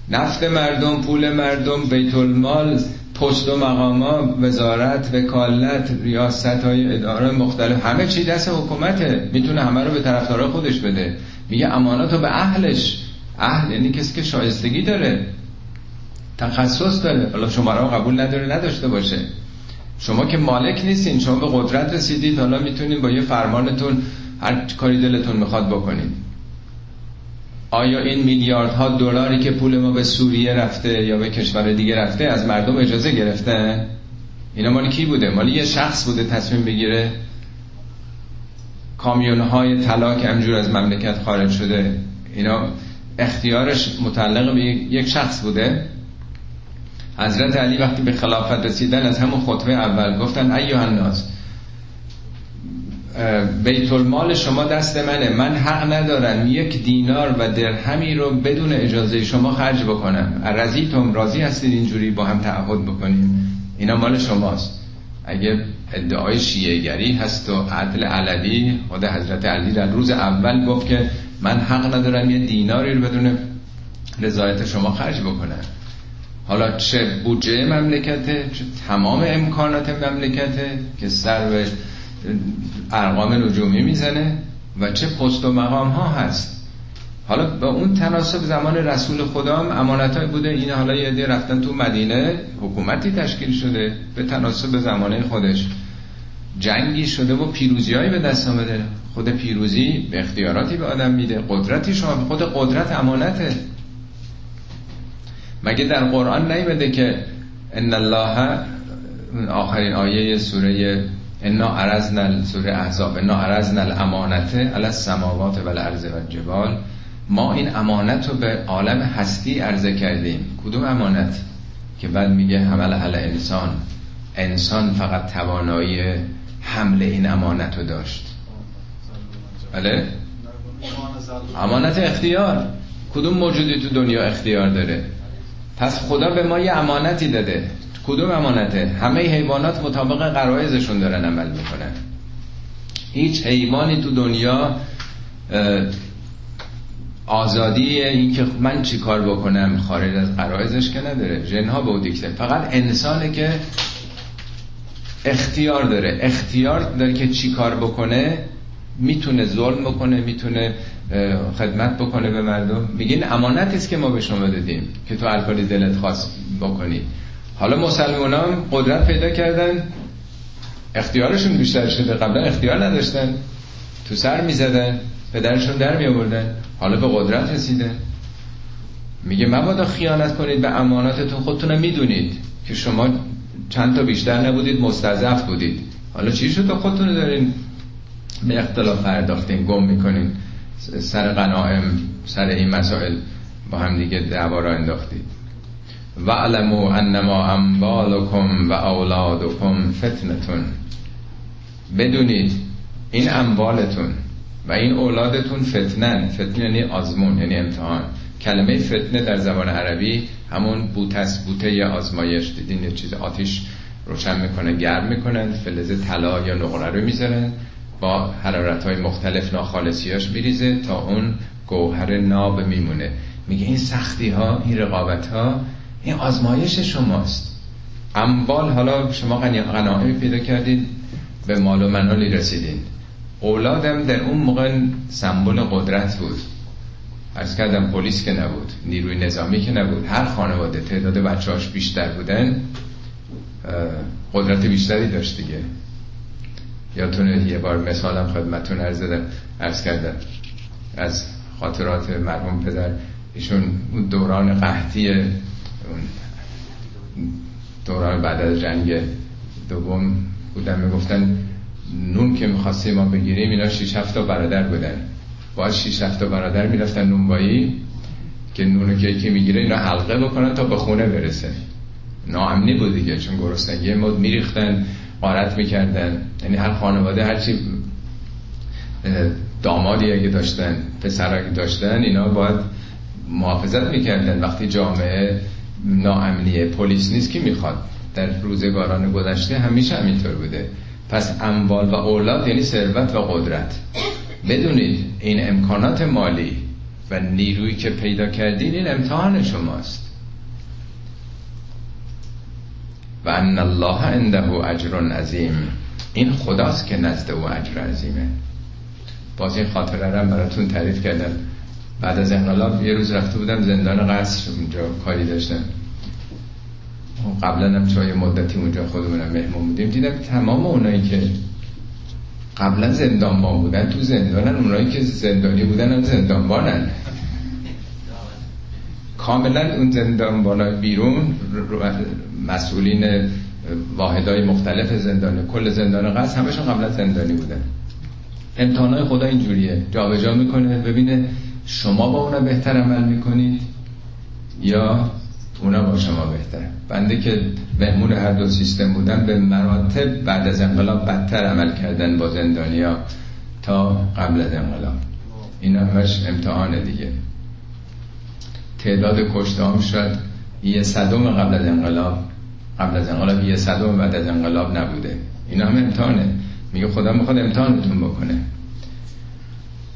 نفت مردم پول مردم بیت المال پست و مقاما وزارت وکالت ریاست های اداره مختلف همه چی دست حکومته. می‌تونه همه رو به طرفدارا خودش بده. میگه امانات رو به اهلش. اهل یعنی کسی که شایستگی داره تخصص داره. حالا شما رو قبول نداره نداشته باشه. شما که مالک نیستین شما به قدرت رسیدید حالا می‌تونید با یه فرمانتون هر کاری دلتون می‌خواد بکنید آیا این میلیاردها دلاری که پول ما به سوریه رفته یا به کشور دیگه رفته از مردم اجازه گرفته؟ اینا مالی کی بوده؟ مالی یه شخص بوده تصمیم بگیره. کامیون های طلا که همجور از مملکت خارج شده اینا اختیارش متعلق به یک شخص بوده. حضرت علی وقتی به خلافت رسیدن از همون خطبه اول گفتن ایوه الناس بیت المال شما دست منه من حق ندارم یک دینار و درهمی رو بدون اجازه شما خرج بکنم. رضیتم راضی هستید اینجوری با هم تعهد بکنیم اینا مال شماست. اگه ادعای شیعهگری هست و عدل علوی خود حضرت علی در روز اول گفت که من حق ندارم یه دیناری رو بدون رضایت شما خرج بکنم. حالا چه بودجه مملکته چه تمام امکانات مملکته که سر به ارقام نجومی می‌زنه و چه پست و مقام ها هست. حالا با اون تناسب زمان رسول خدا هم امانت بوده. این حالا یه دی رفتن تو مدینه حکومتی تشکیل شده به تناسب زمانه خودش. جنگی شده و پیروزی به دست آمده. خود پیروزی به اختیاراتی به آدم میده. قدرتی شما خود قدرت امانته. مگه در قرآن نیمده که ان الله آخرین آیه سوره انا عرضنا سوره احزاب انا عرضنا الامانت علی السماوات و الارض و الجبال ما این امانت رو به عالم هستی عرضه کردیم. کدوم امانت؟ که بعد میگه حمل علی انسان. انسان فقط توانایی حمل این امانت رو داشت. بله؟ امانت اختیار. کدوم موجودی تو دنیا اختیار داره؟ پس خدا به ما یه امانتی داده. کدوم امانته؟ همه حیوانات مطابق قرائزشون دارن عمل می‌کنن. هیچ حیوانی تو دنیا آزادی این که من چی کار بکنم خارج از قرائزش که نداره. جنها به دیکته. فقط انسانه که اختیار داره. اختیار داره که چی کار بکنه می‌تونه ظلم بکنه می‌تونه خدمت بکنه به مردم. میگین امانتی است که ما به شما دادیم که تو هر دلت خواست بکنی. حالا مسلمان هم قدرت پیدا کردن. اختیارشون بیشتر شده. قبلا اختیار نداشتن. تو سر می‌زدن. پدرشون در می آوردن حالا به قدرت رسیدن میگه مبادا خیانت کنید به اماناتتون. خودتونم می‌دونید که شما چند تا بیشتر نبودید مستضعف بودید. حالا چی شد؟ خودتون دارین به اختلاف پرداختین گم می‌کنین. سر قنائم سر این مسائل با هم دیگه دعوا را انداختید. و علمو انما اموالکم و اولادکم فتنتون. بدونید این اموالتون و این اولادتون فتنن. فتنه یعنی آزمون یعنی امتحان. کلمه فتنه در زبان عربی همون بوتس بوته یا آزمایش. دیدین یه چیز آتیش روشن می‌کنه گرم می‌کنن فلز طلا یا نقره رو می‌ذارن با حرارت های مختلف ناخالصیاش میریزه تا اون گوهر ناب میمونه. میگه این سختی ها این رقابت ها این آزمایش شماست. اموال حالا شما قناعی پیدا کردید به مال و منالی رسیدین. اولادم در اون موقع سمبل قدرت بود. از کردم پلیس که نبود نیروی نظامی که نبود هر خانواده تعداد بچهاش بیشتر بودن قدرت بیشتری داشت دیگه. یادتونه یه بار مثالم خدمتون عرض ارز کردم. از خاطرات مرحوم پدر ایشون دوران قحطی دوران بعد از جنگ دوم بودن می‌گفتن نون که می‌خواستیم ما بگیریم اینا شیش هفت برادر بودن. باید شیش هفت برادر می‌رفتن نونبایی که نونو که یکی می‌گیره اینا حلقه بکنن تا به خونه برسه. ناامنی بود دیگه چون گرسنگی مد میریختن قارت می‌کردن. یعنی هر خانواده هرچی دامادی اگه داشتن پسر داشتن اینا باید محافظت می‌کردن. وقتی جامعه ناامنیه پلیس نیست که می‌خواد. در روزگاران گذشته همیشه همینطور بوده. پس اموال و اولاد یعنی ثروت و قدرت. بدونید این امکانات مالی و نیرویی که پیدا کردین این امتحان شماست. و ان الله عنده اجر عظیم. این خداست که نزد او اجر عظیمه. باز این خاطره رو براتون تعریف کردم. بعد از انقلاب یه روز رفته بودم زندان قصر اونجا کاری داشتم. قبلا هم چای مدتی اونجا خودمونم مهمون بودیم. دیدم تمام اونایی که قبلا زندانبان بودن تو زندانن اونایی که زندانی بودن هم زندانبانن. کاملا اون زندانبان بیرون مسئولین واحدهای مختلف زندانی کل زندان قصد همشون قبلا زندانی بودن. امتحانای خدا اینجوریه. جابجا می‌کنه ببینه شما با اونا بهتر عمل می‌کنید یا اونا با شما بهتر. بنده که بهمون هر دو سیستم بودن به مراتب بعد از انقلاب بدتر عمل کردن با زندانیا تا قبل از انقلاب. این همش امتحان دیگه. تعداد کشته هم شد یه صدوم قبل از انقلاب قبل از انقلاب یه صدوم بعد از انقلاب نبوده. این هم امتحانه. میگه خدا می‌خواد امتحانتون بکنه.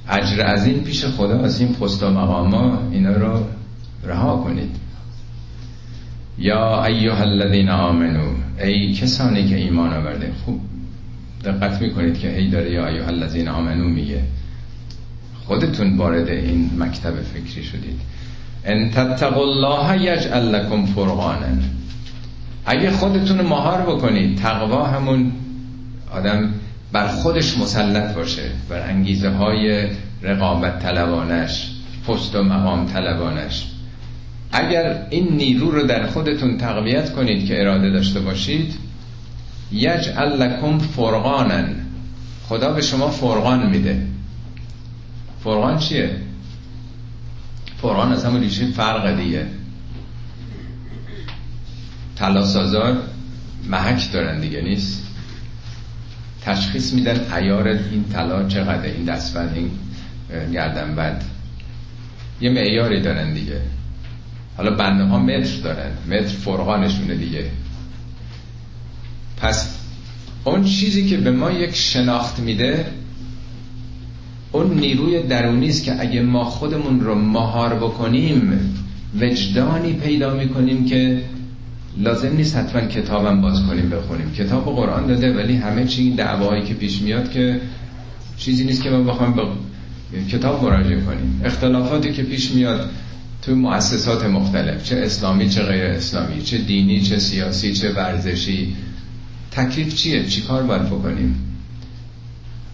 اجر از این پیش خدا از این پست و مقاما اینا رو رها کنید. یا ایها الذین آمنو ای کسانی که ایمان آورده. خوب دقت می‌کنید که هی داره یا ایها الذین آمنو میگه. خودتون وارد این مکتب فکری شدید. ان تتقوا الله یجعل لكم فرقانا. اگه خودتون مهار بکنید تقوا همون آدم بر خودش مسلط باشه بر انگیزه های رقابت طلبانش پست و مقام طلبانش. اگر این نیرو رو در خودتون تقویت کنید که اراده داشته باشید یجعل لکم فرقانا خدا به شما فرقان میده. فرقان چیه؟ فرقان از همون ریشه فرق دیگه. طلا سازار محک دارن دیگه نیست؟ تشخیص میدن ایار این طلا چقدر این دستبند این گردن بند یه معیاری دارن دیگه. حالا بنده ها متر دارن. متر فرقانشونه دیگه. پس اون چیزی که به ما یک شناخت میده اون نیروی درونی است که اگه ما خودمون رو مهار بکنیم وجدانی پیدا می‌کنیم که لازم نیست حتما کتابم باز کنیم بخونیم. کتاب و قرآن داده ولی همه چی دعوایی که پیش میاد که چیزی نیست که ما بخوایم به کتاب مراجعه کنیم. اختلافاتی که پیش میاد تو مؤسسات مختلف چه اسلامی چه غیر اسلامی چه دینی چه سیاسی چه ورزشی. تکلیف چیه؟ چی کار باید بکنیم؟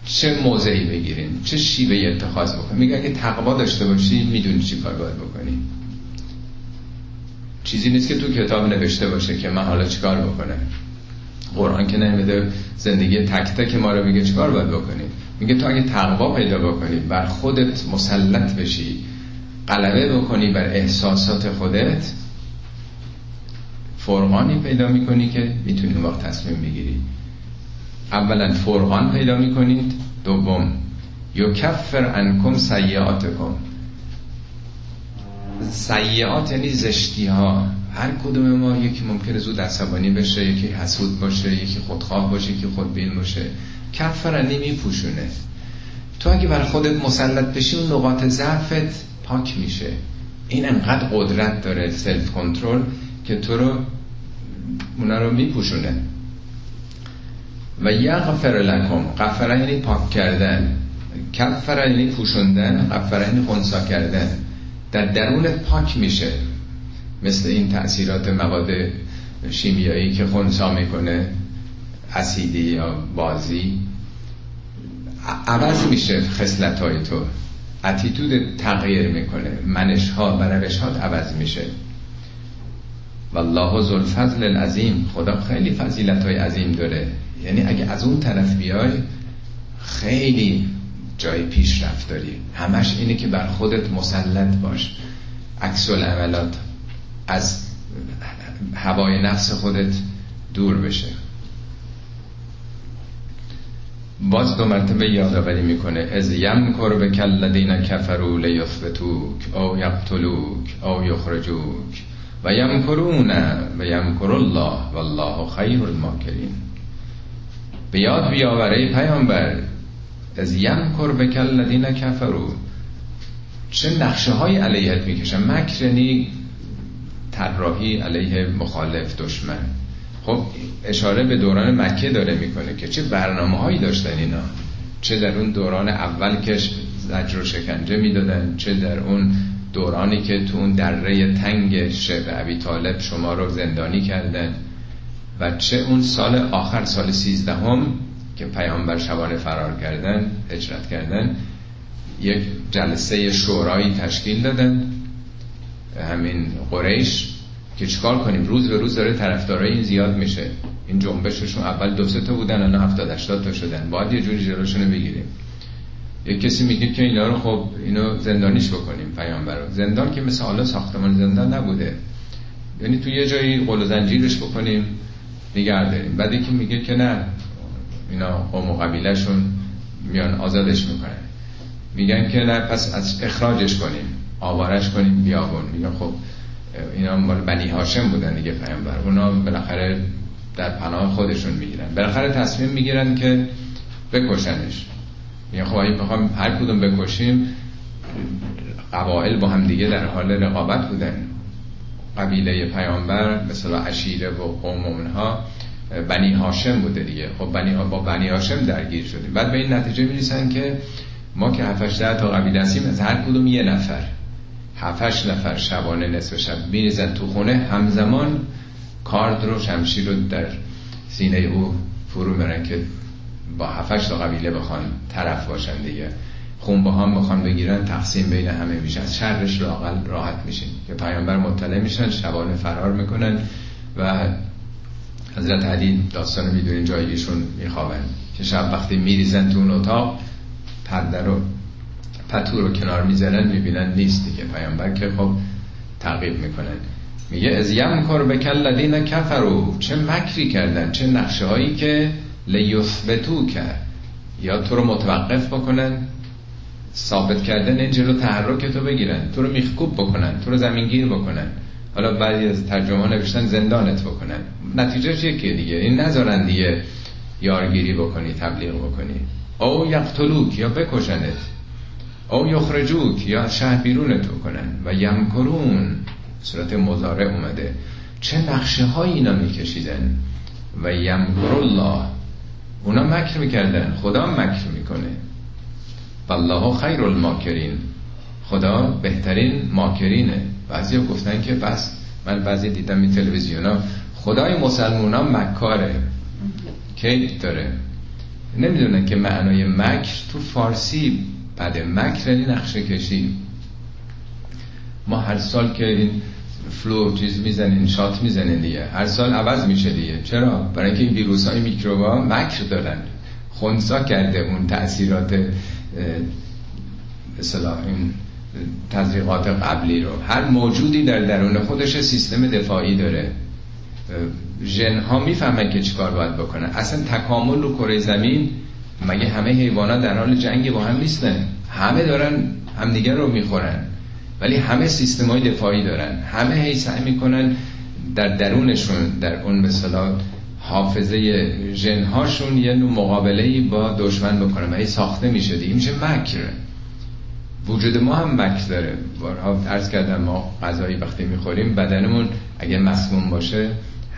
چه موضعی بگیریم؟ چه شیوه اتخاذ بکنیم؟ میگه اگه تقوا داشته باشی می‌دونی چی کار باید بکنیم چیزی نیست که تو کتاب نوشته باشه که من حالا چیکار بکنم. قرآن که نمیده زندگی تک تک ما رو میگه چیکار باید بکنیم میگه تو اگه تقوا پیدا بکنی بر خودت مسلط بشی. غلبه بکنی بر احساسات خودت فرقانی پیدا می‌کنی که می‌تونی وقت تصمیم بگیری. اولا فرقان پیدا می‌کنید دوم یکفر انکم سیعاتکم سیعات یعنی زشتی ها هر کدوم ما یکی ممکنه زود عصبانی بشه یکی حسود باشه یکی خودخواه باشه یکی خودبین باشه. کفرنی میپوشونه. تو اگه بر خودت مسلط بشی اون نقاط ضعفت پاک میشه. این انقدر قدرت داره سلف کنترل که تو رو اونا رو میپوشونه. و یغفر لکم غفر یعنی پاک کردن. کفر یعنی پوشوندن غفر یعنی خونسا کردن. در درونت پاک میشه. مثل این تأثیرات مواد شیمیایی که خونسا می‌کنه اسیدی یا بازی عوض میشه خسلت های تو. اتیتود تغییر می‌کنه. منش ها و روش ها عوض میشه. والله ذو الفضل العظیم. خدا خیلی فضیلت های عظیم داره. یعنی اگه از اون طرف بیای خیلی جای پیشرفت داری همش اینه که بر خودت مسلط باش. عکس العملات از هوای نفس خودت دور بشه. باز دو مرتبه یادآوری می‌کنه. از یمکر به کلذین کفروا لیثبتوک او یقتلوک او یخرجوک و یمکرون و یمکر الله والله خیر الماکرین. به یاد بیاوره پیامبر از یمکر به کلذین کفروا. چه نقشه های علیهت می‌کشن؟ مکرنی طراحی علیه مخالف دشمن. خب اشاره به دوران مکه داره می‌کنه که چه برنامه هایی داشتن اینا؟ چه در اون دوران اول که زجر و شکنجه می‌دادن چه در اون دورانی که تو اون دره تنگ شب عبی طالب شما رو زندانی کردن و چه اون سال آخر سال سیزدهم که پیامبر شبانه فرار کردن هجرت کردن یک جلسه شورایی تشکیل دادن. همین قریش که چیکار کنیم؟ روز به روز داره طرفدارای این زیاد میشه. این جنبششون اول دو سه تا بودن الان 70 80 تا شدن. باید یه جوری جلوشون رو بگیریم. یک کسی میگه که اینا رو خب اینو زندانیش بکنیم پیامبر زندان که مثل حالا ساختمان زندان نبوده. یعنی تو یه جایی قل و زنجیرش بکنیم نگه داریم. بعد که میگه که نه اینا قوم و قبیلهشون میان آزادش می‌کنن. میگن که نه پس از اخراجش کنیم آوارش کنیم بیابون. میگن خب اینا مال بنی هاشم بودن دیگه پیامبر. اونا بالاخره در پناه خودشون می‌گیرن. بالاخره تصمیم می‌گیرن که بکشنش. میگن خب اگه بخوام هر کدوم بکشیم قبایل با هم دیگه در حال رقابت بودن. قبیله پیامبر مثلا عشیره و قوم اونها بنی هاشم بوده دیگه. خب بنی با بنی هاشم درگیر شدیم. بعد به این نتیجه می‌رسن که ما که 7 تا قبیله هستیم از هر کدوم یه نفر. هفتش نفر شبانه نصف شب میریزن تو خونه. همزمان کارد رو شمشیر رو در سینه او فرو برن که با هفتش تا قبیله بخوان طرف باشن دیگه. خون با هم بخوان بگیرن تقسیم بین همه میشه از شرش لاقل راحت میشین که پیامبر مطلع میشن شبانه فرار می‌کنن و حضرت علی داستان می‌دونین جاییشون میخوابن. که شب وقتی میریزن تو اون اتاق پرده رو پتو رو کنار می‌زنن می‌بینن نیست دیگه. پیامبر که خب تعقیب می‌کنن. میگه از یم کار به کلدین کفرو چه مکری کردن؟ چه نقشه هایی که لیثبتو کرد یا تو رو متوقف بکنن ثابت کردن این جلو تحرک تو بگیرن. تو رو میخکوب بکنن تو رو زمینگیر بکنن. حالا بعضی از ترجمه نوشتن زندانت بکنن. نتیجهش یکیه دیگه. این نذارن دیگه یارگیری بکنی تبلیغ بکنی. او یقتلوک یا بکشنت. او یخرجوک یا شهر بیرون تو کنن و یمکرون صورت مزارع اومده. چه نقشه های اینا میکشیدن؟ و یمکر الله اونا مکر می‌کردن. خدا مکر می‌کنه. والله خیر الماکرین. خدا بهترین ماکرینه. بعضی گفتن که بس من بعضی دیدم این تلویزیون ها خدای مسلمون ها مکاره. کید داره. نمی‌دونن که معنای مکر تو فارسی بله مکر یعنی نقشه کشی. ما هر سال که این flu چیز می‌زنین shot می‌زنین دیگه هر سال عوض میشه دیگه. چرا؟ برای اینکه این ویروس های میکروبا مکر دارن. خونسا کرده اون تاثیرات اصطلاح این تزریقات قبلی رو. هر موجودی در درون خودش سیستم دفاعی داره. ژن ها می‌فهمن که چیکار باید بکنن. اصلا تکامل رو کره زمین مگه همه حیوانات در حال جنگ با هم نیستن؟ همه دارن همدیگه رو می‌خورن. ولی همه سیستم های دفاعی دارن. همه هی سعی می‌کنن در درونشون در اون مثلا حافظه هاشون یه نوع مقابله با دشمن بکنن و ساخته میشه دیگه. میشه مکر؟ وجود ما هم مکر داره. بارها عرض کردم ما غذایی وقتی می‌خوریم بدنمون اگه مسموم باشه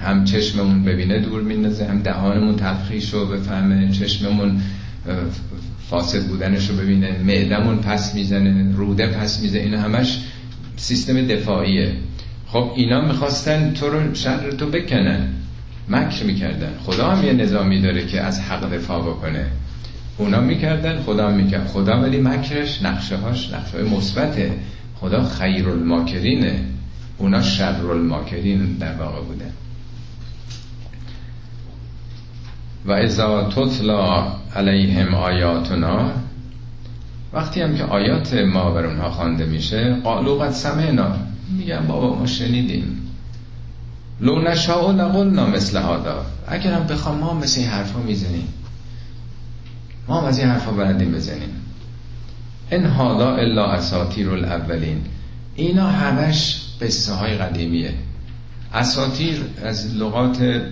هم چشممون ببینه دور میندازه هم دهانمون تلخیش رو بفهمه چشممون فاسد بودنش رو ببینه معدمون پس می‌زنه روده پس می‌زنه اینا همش سیستم دفاعیه. خب اینا می‌خواستن تو رو شر تو بکنن. مکر می‌کردن. خدا هم یه نظامی داره که از حق دفاع بکنه. اونا می‌کردن خدا می‌کرد. خدا ولی مکرش نقشه هاش نقشه مثبته. خدا خیر الماکرینه اونا شر الماکرین در واقع بودن. و ازا تطلا علیهم آیاتنا وقتی هم که آیات ما بر اونها خوانده میشه قالو قد سمعنا. میگن بابا ما شنیدیم. لو نشاء لقلنا مثل هادا اگر هم بخوام ما مثل این حرفا می‌زنیم. ما هم از این حرفا بلدیم بزنیم. ان هادا الا اساطیر الاولین. اینا همش قصه های قدیمیه. اساطیر از لغات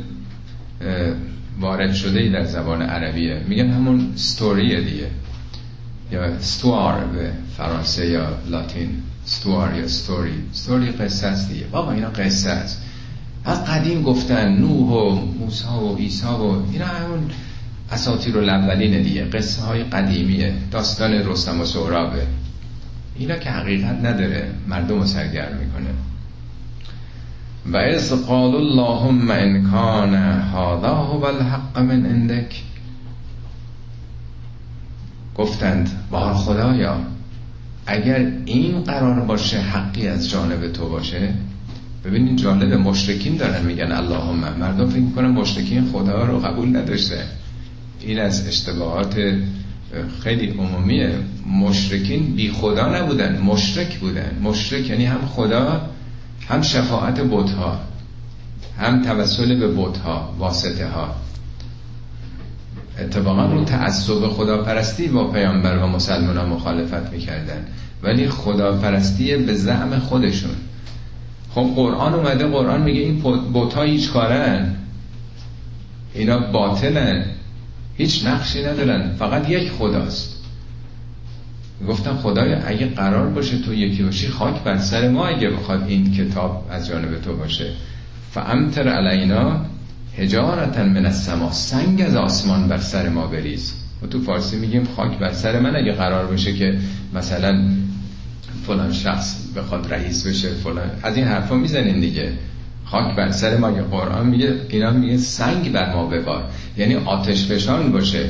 وارد شده ای در زبان عربیه. میگن همون ستوریه دیگه. یا استوار به فرانسه یا لاتین. ستوار یا ستوری ستوری قصه است دیگه. بابا اینا قصه است. از قدیم گفتن نوح و موسی و عیسی و اینا همون اساطیر الاولین دیگه. قصه های قدیمیه. داستان رستم و سهرابه. اینا که حقیقت نداره مردم رو سرگرم می‌کنه. و از قال اللهم ان کان الحق من عندك گفتند با خدایا اگر این قرار باشه حقی از جانب تو باشه ببینید جالب مشرکین دارن میگن اللهم مردم فکر می‌کنن مشرکین خدا رو قبول نداشته. این از اشتباهات خیلی عمومیه مشرکین بی خدا نبودن مشرک بودن. مشرک یعنی هم خدا هم شفاعت بودها هم توسل به بودها واسطه ها اتفاقا رو تعصب خداپرستی با پیامبر و مسلمان ها مخالفت می‌کردن. ولی خداپرستی به زعم خودشون. خب قرآن اومده قرآن میگه این بوتا هیچ کارن. اینا باطلن. هیچ نقشی ندارن. فقط یک خداست. گفتم خدای اگه قرار باشه تو یکی باشی خاک بر سر ما اگه بخواد این کتاب از جانب تو باشه. فامتر علینا هجارتا من السما. سنگ از آسمان بر سر ما بریز. و تو فارسی میگیم خاک بر سر من. اگه قرار باشه که مثلا فلان شخص بخواد رئیس بشه فلان. از این حرفا می‌زنین دیگه. خاک بر سر ما. یه قرآن میگه اینا میگه سنگ بر ما ببار. یعنی آتش فشان باشه.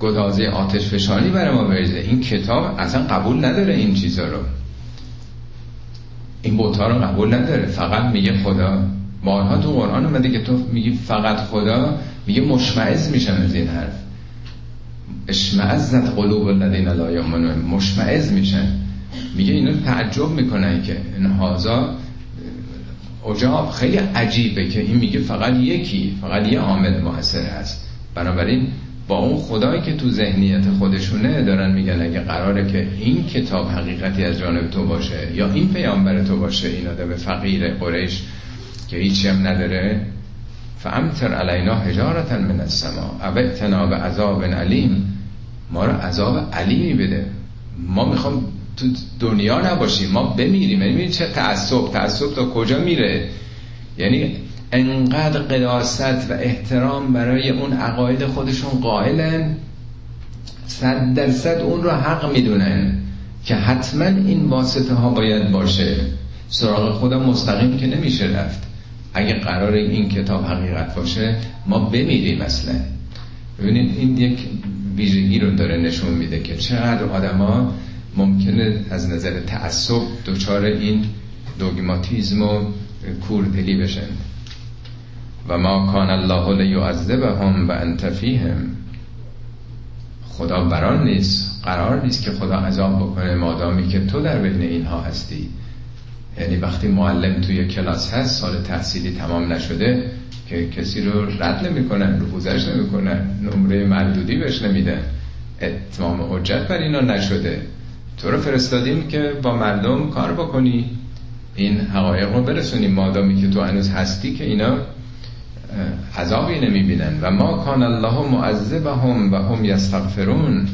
گدازه آتش فشانی برای ما بریزه. این کتاب اصلا قبول نداره این چیزا رو. این بوتا رو قبول نداره. فقط میگه خدا بارها تو قرآن اومده که تو میگی فقط خدا میگه مشمعز میشن از این حرف. اشمعزت قلوب الذین لا یؤمنون مشمعز میشن. میگه اینا تعجب می‌کنن که این هازا اجاب خیلی عجیبه که این میگه فقط یکی فقط یه عامل موثر هست. بنابراین با اون خدایی که تو ذهنیت خودشونه دارن میگن اگه قراره که این کتاب حقیقتی از جانب تو باشه یا این پیامبر تو باشه این آدم فقیر قریش که هیچی هم نداره. فامتر علینا حجارتا من السما ابتنا به عذاب علیم ما رو عذاب علیمی بده. ما می‌خوام تو دنیا نباشیم. ما بمیریم. یعنی چه تعصب؟ تعصب تا کجا میره؟ یعنی انقدر قداست و احترام برای اون عقاید خودشون قائلن. صد درصد اون رو حق می‌دونن که حتما این واسطه ها باید باشه. سراغ خدا مستقیم که نمیشه رفت. اگه قرار این کتاب حقیقت باشه ما بمیریم اصلا. ببینید این یک ویژگی رو داره نشون میده که چقدر آدما ممکنه از نظر تعصب دچار این دوگماتیزم و کوردلی بشن. و ما کان الله لیعذبهم و انت فیهم. خدا بران نیست قرار نیست که خدا عذاب بکنه مادامی که تو در بین اینها هستی. یعنی وقتی معلم توی کلاس هست سال تحصیلی تمام نشده که کسی رو رد نمی‌کنن نفوذش نمی‌کنن نمره مردودی بهش نمیدن. اتمام حجت بر اینا نشده. تو رو فرستادیم که با مردم کار بکنی. این حقایق رو برسونیم. مادامی که تو هنوز هستی که اینا عذابی نمی‌بینن. و ما کان الله معذبهم و هم یستغفرون.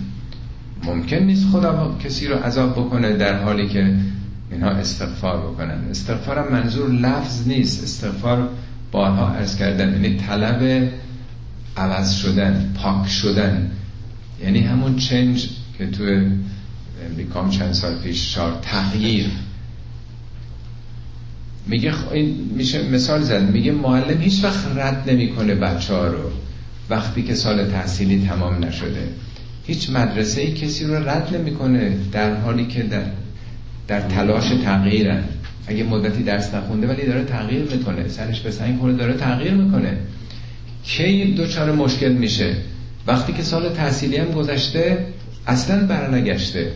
ممکن نیست خدا کسی رو عذاب بکنه در حالی که اینها استغفار بکنن. استغفار منظور لفظ نیست. استغفار بارها ارز کردن یعنی طلب عوض شدن پاک شدن. یعنی همون چنج که تو امریکام چند سال پیش شار تغییر. میگه این میشه مثال زد. میگه معلم هیچ وقت رد نمی‌کنه بچه ها رو وقتی که سال تحصیلی تمام نشده. هیچ مدرسه ای کسی رو رد نمی‌کنه در حالی که در, در تلاش تغییرن. اگه مدتی درس نخونده ولی داره تغییر می‌کنه. سرش به سنگ خورده داره تغییر می‌کنه. کی دوچار مشکل میشه؟ وقتی که سال تحصیلی هم گذشته اصلا برنگشته.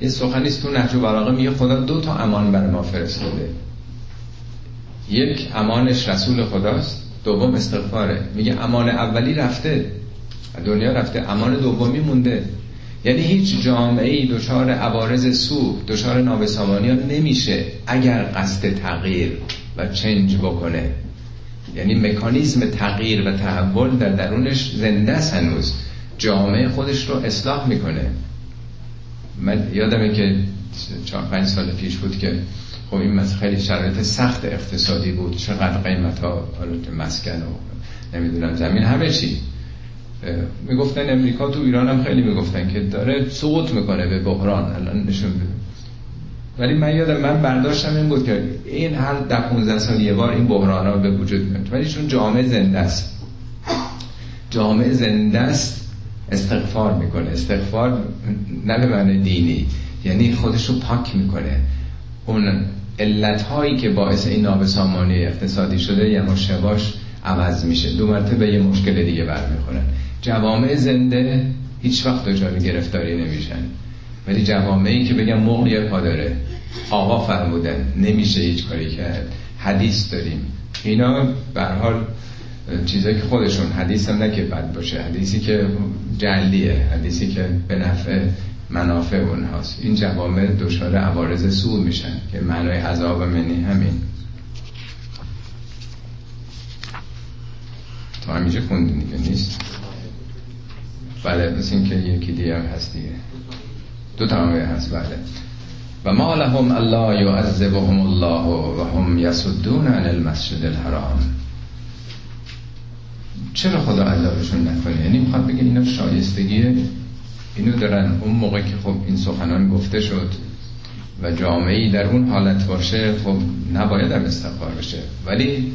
یه سخنیست تو نهج و میگه خدا دو تا امان بر ما فرستاده. یک امانش رسول خداست دوم استغفاره. میگه امان اولی رفته. دنیا رفته امان دومی مونده. یعنی هیچ جامعه ای دچار عوارض سو دچار نابسامانی نمیشه اگر قصد تغییر و چنج بکنه. یعنی مکانیزم تغییر و تحول در درونش زنده هنوز. جامعه خودش رو اصلاح می‌کنه. من یادمه که چهار پنج سال پیش بود که خب این خیلی شرایط سخت اقتصادی بود. چقدر قیمت ها مسکن و نمی‌دونم زمین همه چی. می‌گفتن امریکا تو ایران هم خیلی می‌گفتن که داره سقوط می‌کنه به بحران الان نشون بده ولی من یادم من برداشتم این بود که این هر ده 15 سال یه بار این بحران ها به وجود میاد. ولی چون جامعه زنده است. جامعه زنده است استغفار می‌کنه. استغفار نه به معنی دینی یعنی خودش رو پاک می‌کنه. اون علت هایی که باعث این نابسامانی اقتصادی شده یه شباش عوض میشه. دو مرتبه یه مشکل دیگه برمیخورن. جوامع زنده هیچ وقت دچار گرفتاری نمیشن. ولی جوامعی که بگم مغل پا داره. آقا فرمودن نمیشه هیچ کاری کرد. حدیث داریم. اینا به حال چیزایی که خودشون حدیث هم نه که بد باشه. حدیثی که جلیه. حدیثی که به نفع منافع اونهاست. این جوامع دچار عوارض سور میشن که معنای عذاب منی همین. تا همینجا خوندین دیگه نیست؟ بله مثل این که یکی دیگه هم هست دیگه. دو تمامه هست بله. و ما لهم الله یعذبهم الله و هم یسدون عن المسجد الحرام. چرا خدا عذابشون نکنه؟ یعنی می‌خواد بگه اینا شایستگی اینو دارن. اون موقع که خب این سخنان گفته شد و جامعه در اون حالت باشه خب نباید هم استغفار بشه. ولی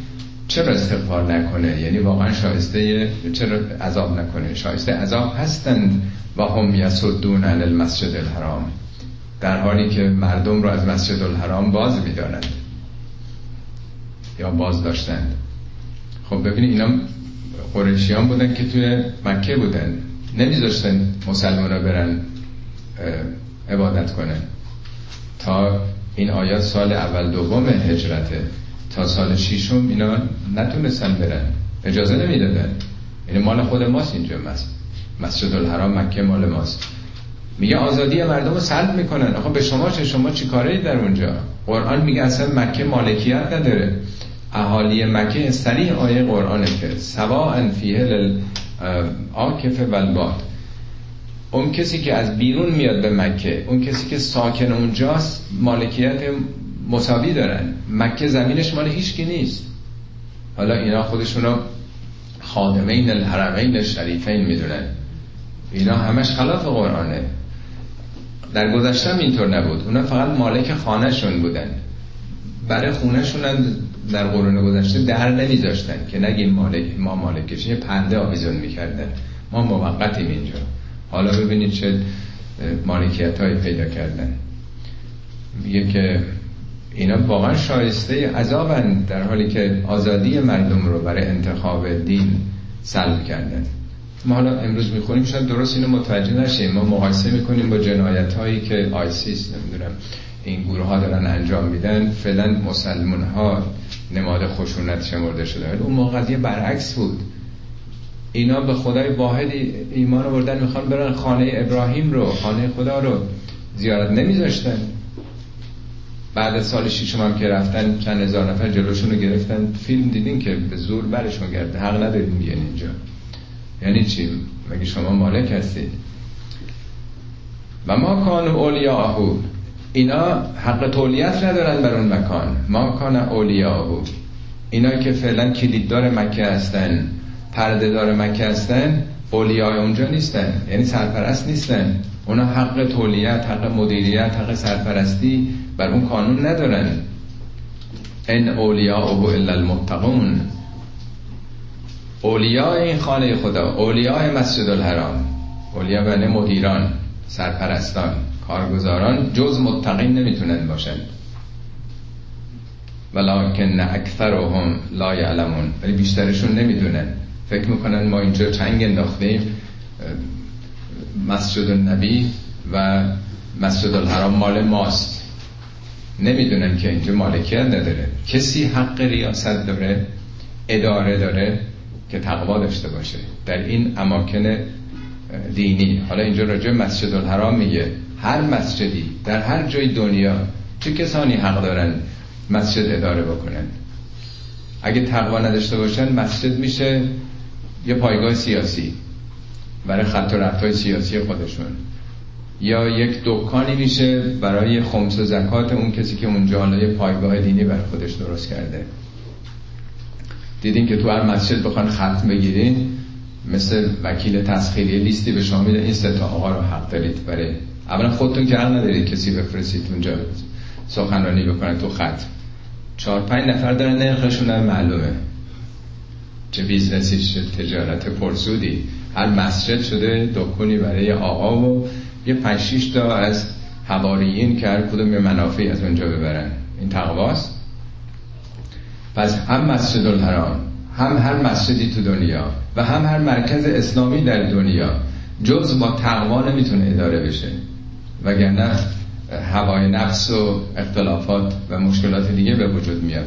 چرا استغفار نکنه؟ یعنی واقعا شایسته چرا عذاب نکنه؟ شایسته عذاب هستند و هم یسدون عن المسجد الحرام در حالی که مردم رو از مسجد الحرام باز میدارند یا باز داشتند. خب ببینید اینا قریشیان بودن که توی مکه بودن. نمیذاشتن مسلمان ها برن عبادت کنن. تا این آیات سال اول دوم هجرته. تا سال شیشم اینا نتونستن برن. اجازه نمی‌دادن. این مال خود ماست اینجا مست. مسجد الحرام مکه مال ماست. میگه آزادی مردم رو سلب می‌کنن. آخه به شما چه؟ شما چی کاره در اونجا؟ قرآن میگه اصلا مکه مالکیت نداره. اهالی مکه سریع آیه قرآنه که سوا انفیه آکف والباد. اون کسی که از بیرون میاد به مکه اون کسی که ساکن اونجاست مالکیت مساوی دارن. مکه زمینش مال هیچکی نیست. حالا اینا خودشونو خادمین الحرمین شریفین می‌دونن. اینا همش خلاف قرآنه. در گذشته اینطور نبود. اونا فقط مالک خانهشون بودن. برای خونهشون در قرون گذشته در نمیذاشتن که نگیم مالک ما مالکش یه پنده آویزون می‌کردن. ما موقتیم اینجا. حالا ببینید چه مالکیت هایی پیدا کردن. میگه که اینا واقعا شایسته عذابند در حالی که آزادی مردم رو برای انتخاب دین سلب کردن. ما حالا امروز می‌خونیم شاید درست اینو متوجه نشیم. ما مقایسه می‌کنیم با جنایت هایی که آیسیس نمی‌دونم این گروه ها دارن انجام میدن. فعلا مسلمان ها نماد خشونت شمرده شده. ولی اون موقع قضیه برعکس بود. اینا به خدای واحد ایمان بردن می‌خوان برن خانه ابراهیم رو خانه خدا رو زیارت نمیذاشتن. بعد سال شیشم هم که رفتن چند هزار نفر جلوشون رو گرفتن. فیلم دیدین که به زور برشون گرده حق نداریم بیان اینجا. یعنی چی؟ مگه شما مالک هستید؟ و ما کان اولیاهو. اینا حق تولیت ندارن بر اون مکان. ما کان اولیاهو. اینا که فعلا کلیددار مکه هستن پرده دار مکه هستن اولیای اونجا نیستن. یعنی سرپرست نیستن. اونا حق تولیت حق مدیریت حق سرپرستی بر اون قانون ندارن. ان اولیاءه الا المتقون. اولیاء این خانه خدا اولیاء مسجد الحرام. اولیاء بنه مدیران سرپرستان کارگزاران جز متقین نمی‌تونن باشن. ولکن اکثرهم لا یعلمون. ولی بیشترشون نمی‌دونن. فکر می‌کنن ما اینجا چنگ انداختیم مسجد النبی و مسجد الحرام مال ماست. نمی‌دونن که اینجا مالکیت نداره. کسی حق ریاست داره اداره داره که تقوا داشته باشه. در این اماکن دینی. حالا اینجا راجع مسجد الحرام میگه. هر مسجدی در هر جای دنیا چه کسانی حق دارن مسجد اداره بکنن؟ اگه تقوا نداشته باشن مسجد میشه یه پایگاه سیاسی برای خط و رفتای سیاسی خودشون. یا یک دکانی میشه برای خمس و زکات اون کسی که اونجا حالا یه پایگاه دینی برای خودش درست کرده. دیدین که تو هر مسجد بخوان ختم بگیرین مثل وکیل تسخیری لیستی به شما میده این سه آقا رو حق دارید برای. اولا خودتون که حق ندارید کسی بفرستید اونجا سخنرانی بکنه تو ختم. چهار پنج نفر دارن نرخشون هم معلومه. چه business ی چه تجارت پرسودی. هر مسجد شده دکونی برای آقا و یه پنج تا از حواریین که هر کدوم یه منافعی از اونجا ببرن. این تقواست؟ پس هم مسجد الحرام هم هر مسجدی تو دنیا و هم هر مرکز اسلامی در دنیا جز با تقوا نمی‌تونه اداره بشه. وگرنه هوای نفس و اختلافات و مشکلات دیگه به وجود میاد.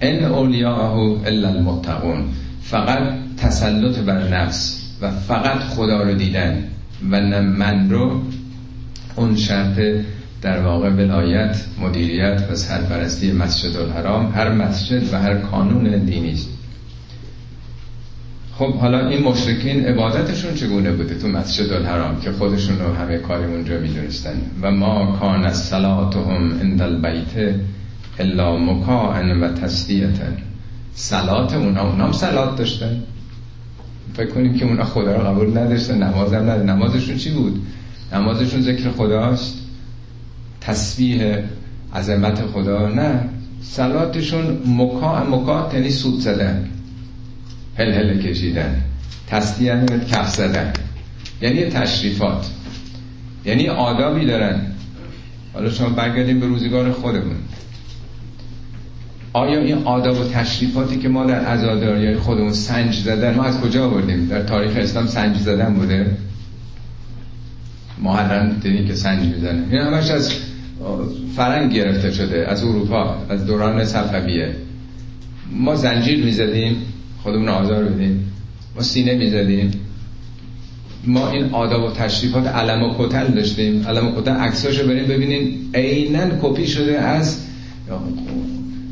ان اولیاءه الا المتقون. فقط تسلط بر نفس و فقط خدا رو دیدن و نه من رو اون شرط در واقع ولایت مدیریت و سرپرستی مسجد الحرام هر مسجد و هر کانون دینی است. خب حالا این مشرکین عبادتشون چگونه بوده تو مسجد الحرام که خودشون رو همه کاری اونجا می‌دونستن؟ و ما کان صلاتهم عند البیت الا مکاعن و تسلیتن سلات اونا اونا هم سلات داشتن. فکر کنیم که اونا خدا رو قبول نداشتن نماز هم نداشتن. نمازشون چی بود؟ نمازشون ذکر خداست. تسبیح عظمت خدا. نه سلاتشون مکا مکا یعنی سود زدن. هل هل کشیدن. تسبیح یعنی کف زدن. یعنی تشریفات. یعنی آدابی دارن. حالا شما برگردیم به روزگار خودمون. آیا این آداب و تشریفاتی که ما در عزاداری خودمون سنج زدن ما از کجا آوردیم؟ در تاریخ اسلام سنج زدن بوده؟ محرم دیدین که سنج می‌زنه. این همش از فرنگ گرفته شده از اروپا از دوران صفویه. ما زنجیر می‌زدیم خودمون آزار بدیم ما سینه می‌زدیم. ما این آداب و تشریفات علم و کتل داشتیم. علم و کتل عکساشو بریم ببینین عینا کپی شده از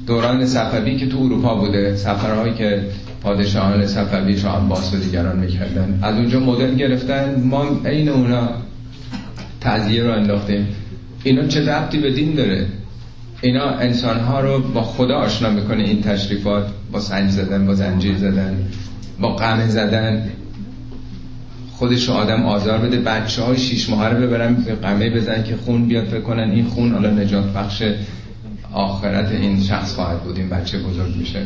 دوران صفوی که تو اروپا بوده سفرهایی که پادشاهان صفوی شاه عباس و دیگران می‌کردن. از اونجا مدل گرفتن. ما عین اونا تعذیه رو انداختیم. اینا چه ربطی به دین داره؟ اینا انسانها رو با خدا آشنا می‌کنه این تشریفات. با سنج زدن با زنجیر زدن با قمه زدن. خودش آدم آزار بده. بچه های شیش ماه رو ببرن قمه بزن که خون بیاد بکنن این خون حالا نجات بخش آخرت این شخص خواهد بود این بچه بزرگ میشه.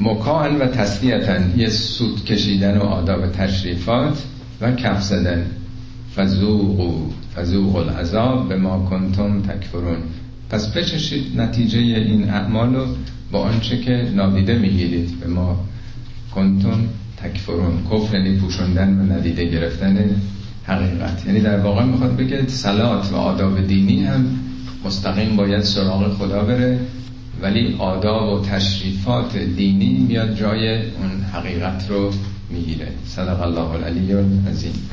مکان و تسلیتن یه سود کشیدن و آداب تشریفات و کف زدن. فزوقو فذوق العذاب به ما کنتم تکفرون. پس بچشید نتیجه این اعمال رو با آنچه که نادیده می‌گیرید. به ما کنتم تکفرون. کفر یعنی و ندیده گرفتن حقیقت. یعنی در واقع می‌خواد بگه سلات و آداب دینی هم مستقیم باید سراغ خدا بره ولی آداب و تشریفات دینی میاد جای اون حقیقت رو می‌گیره. صدق الله العلی العظیم.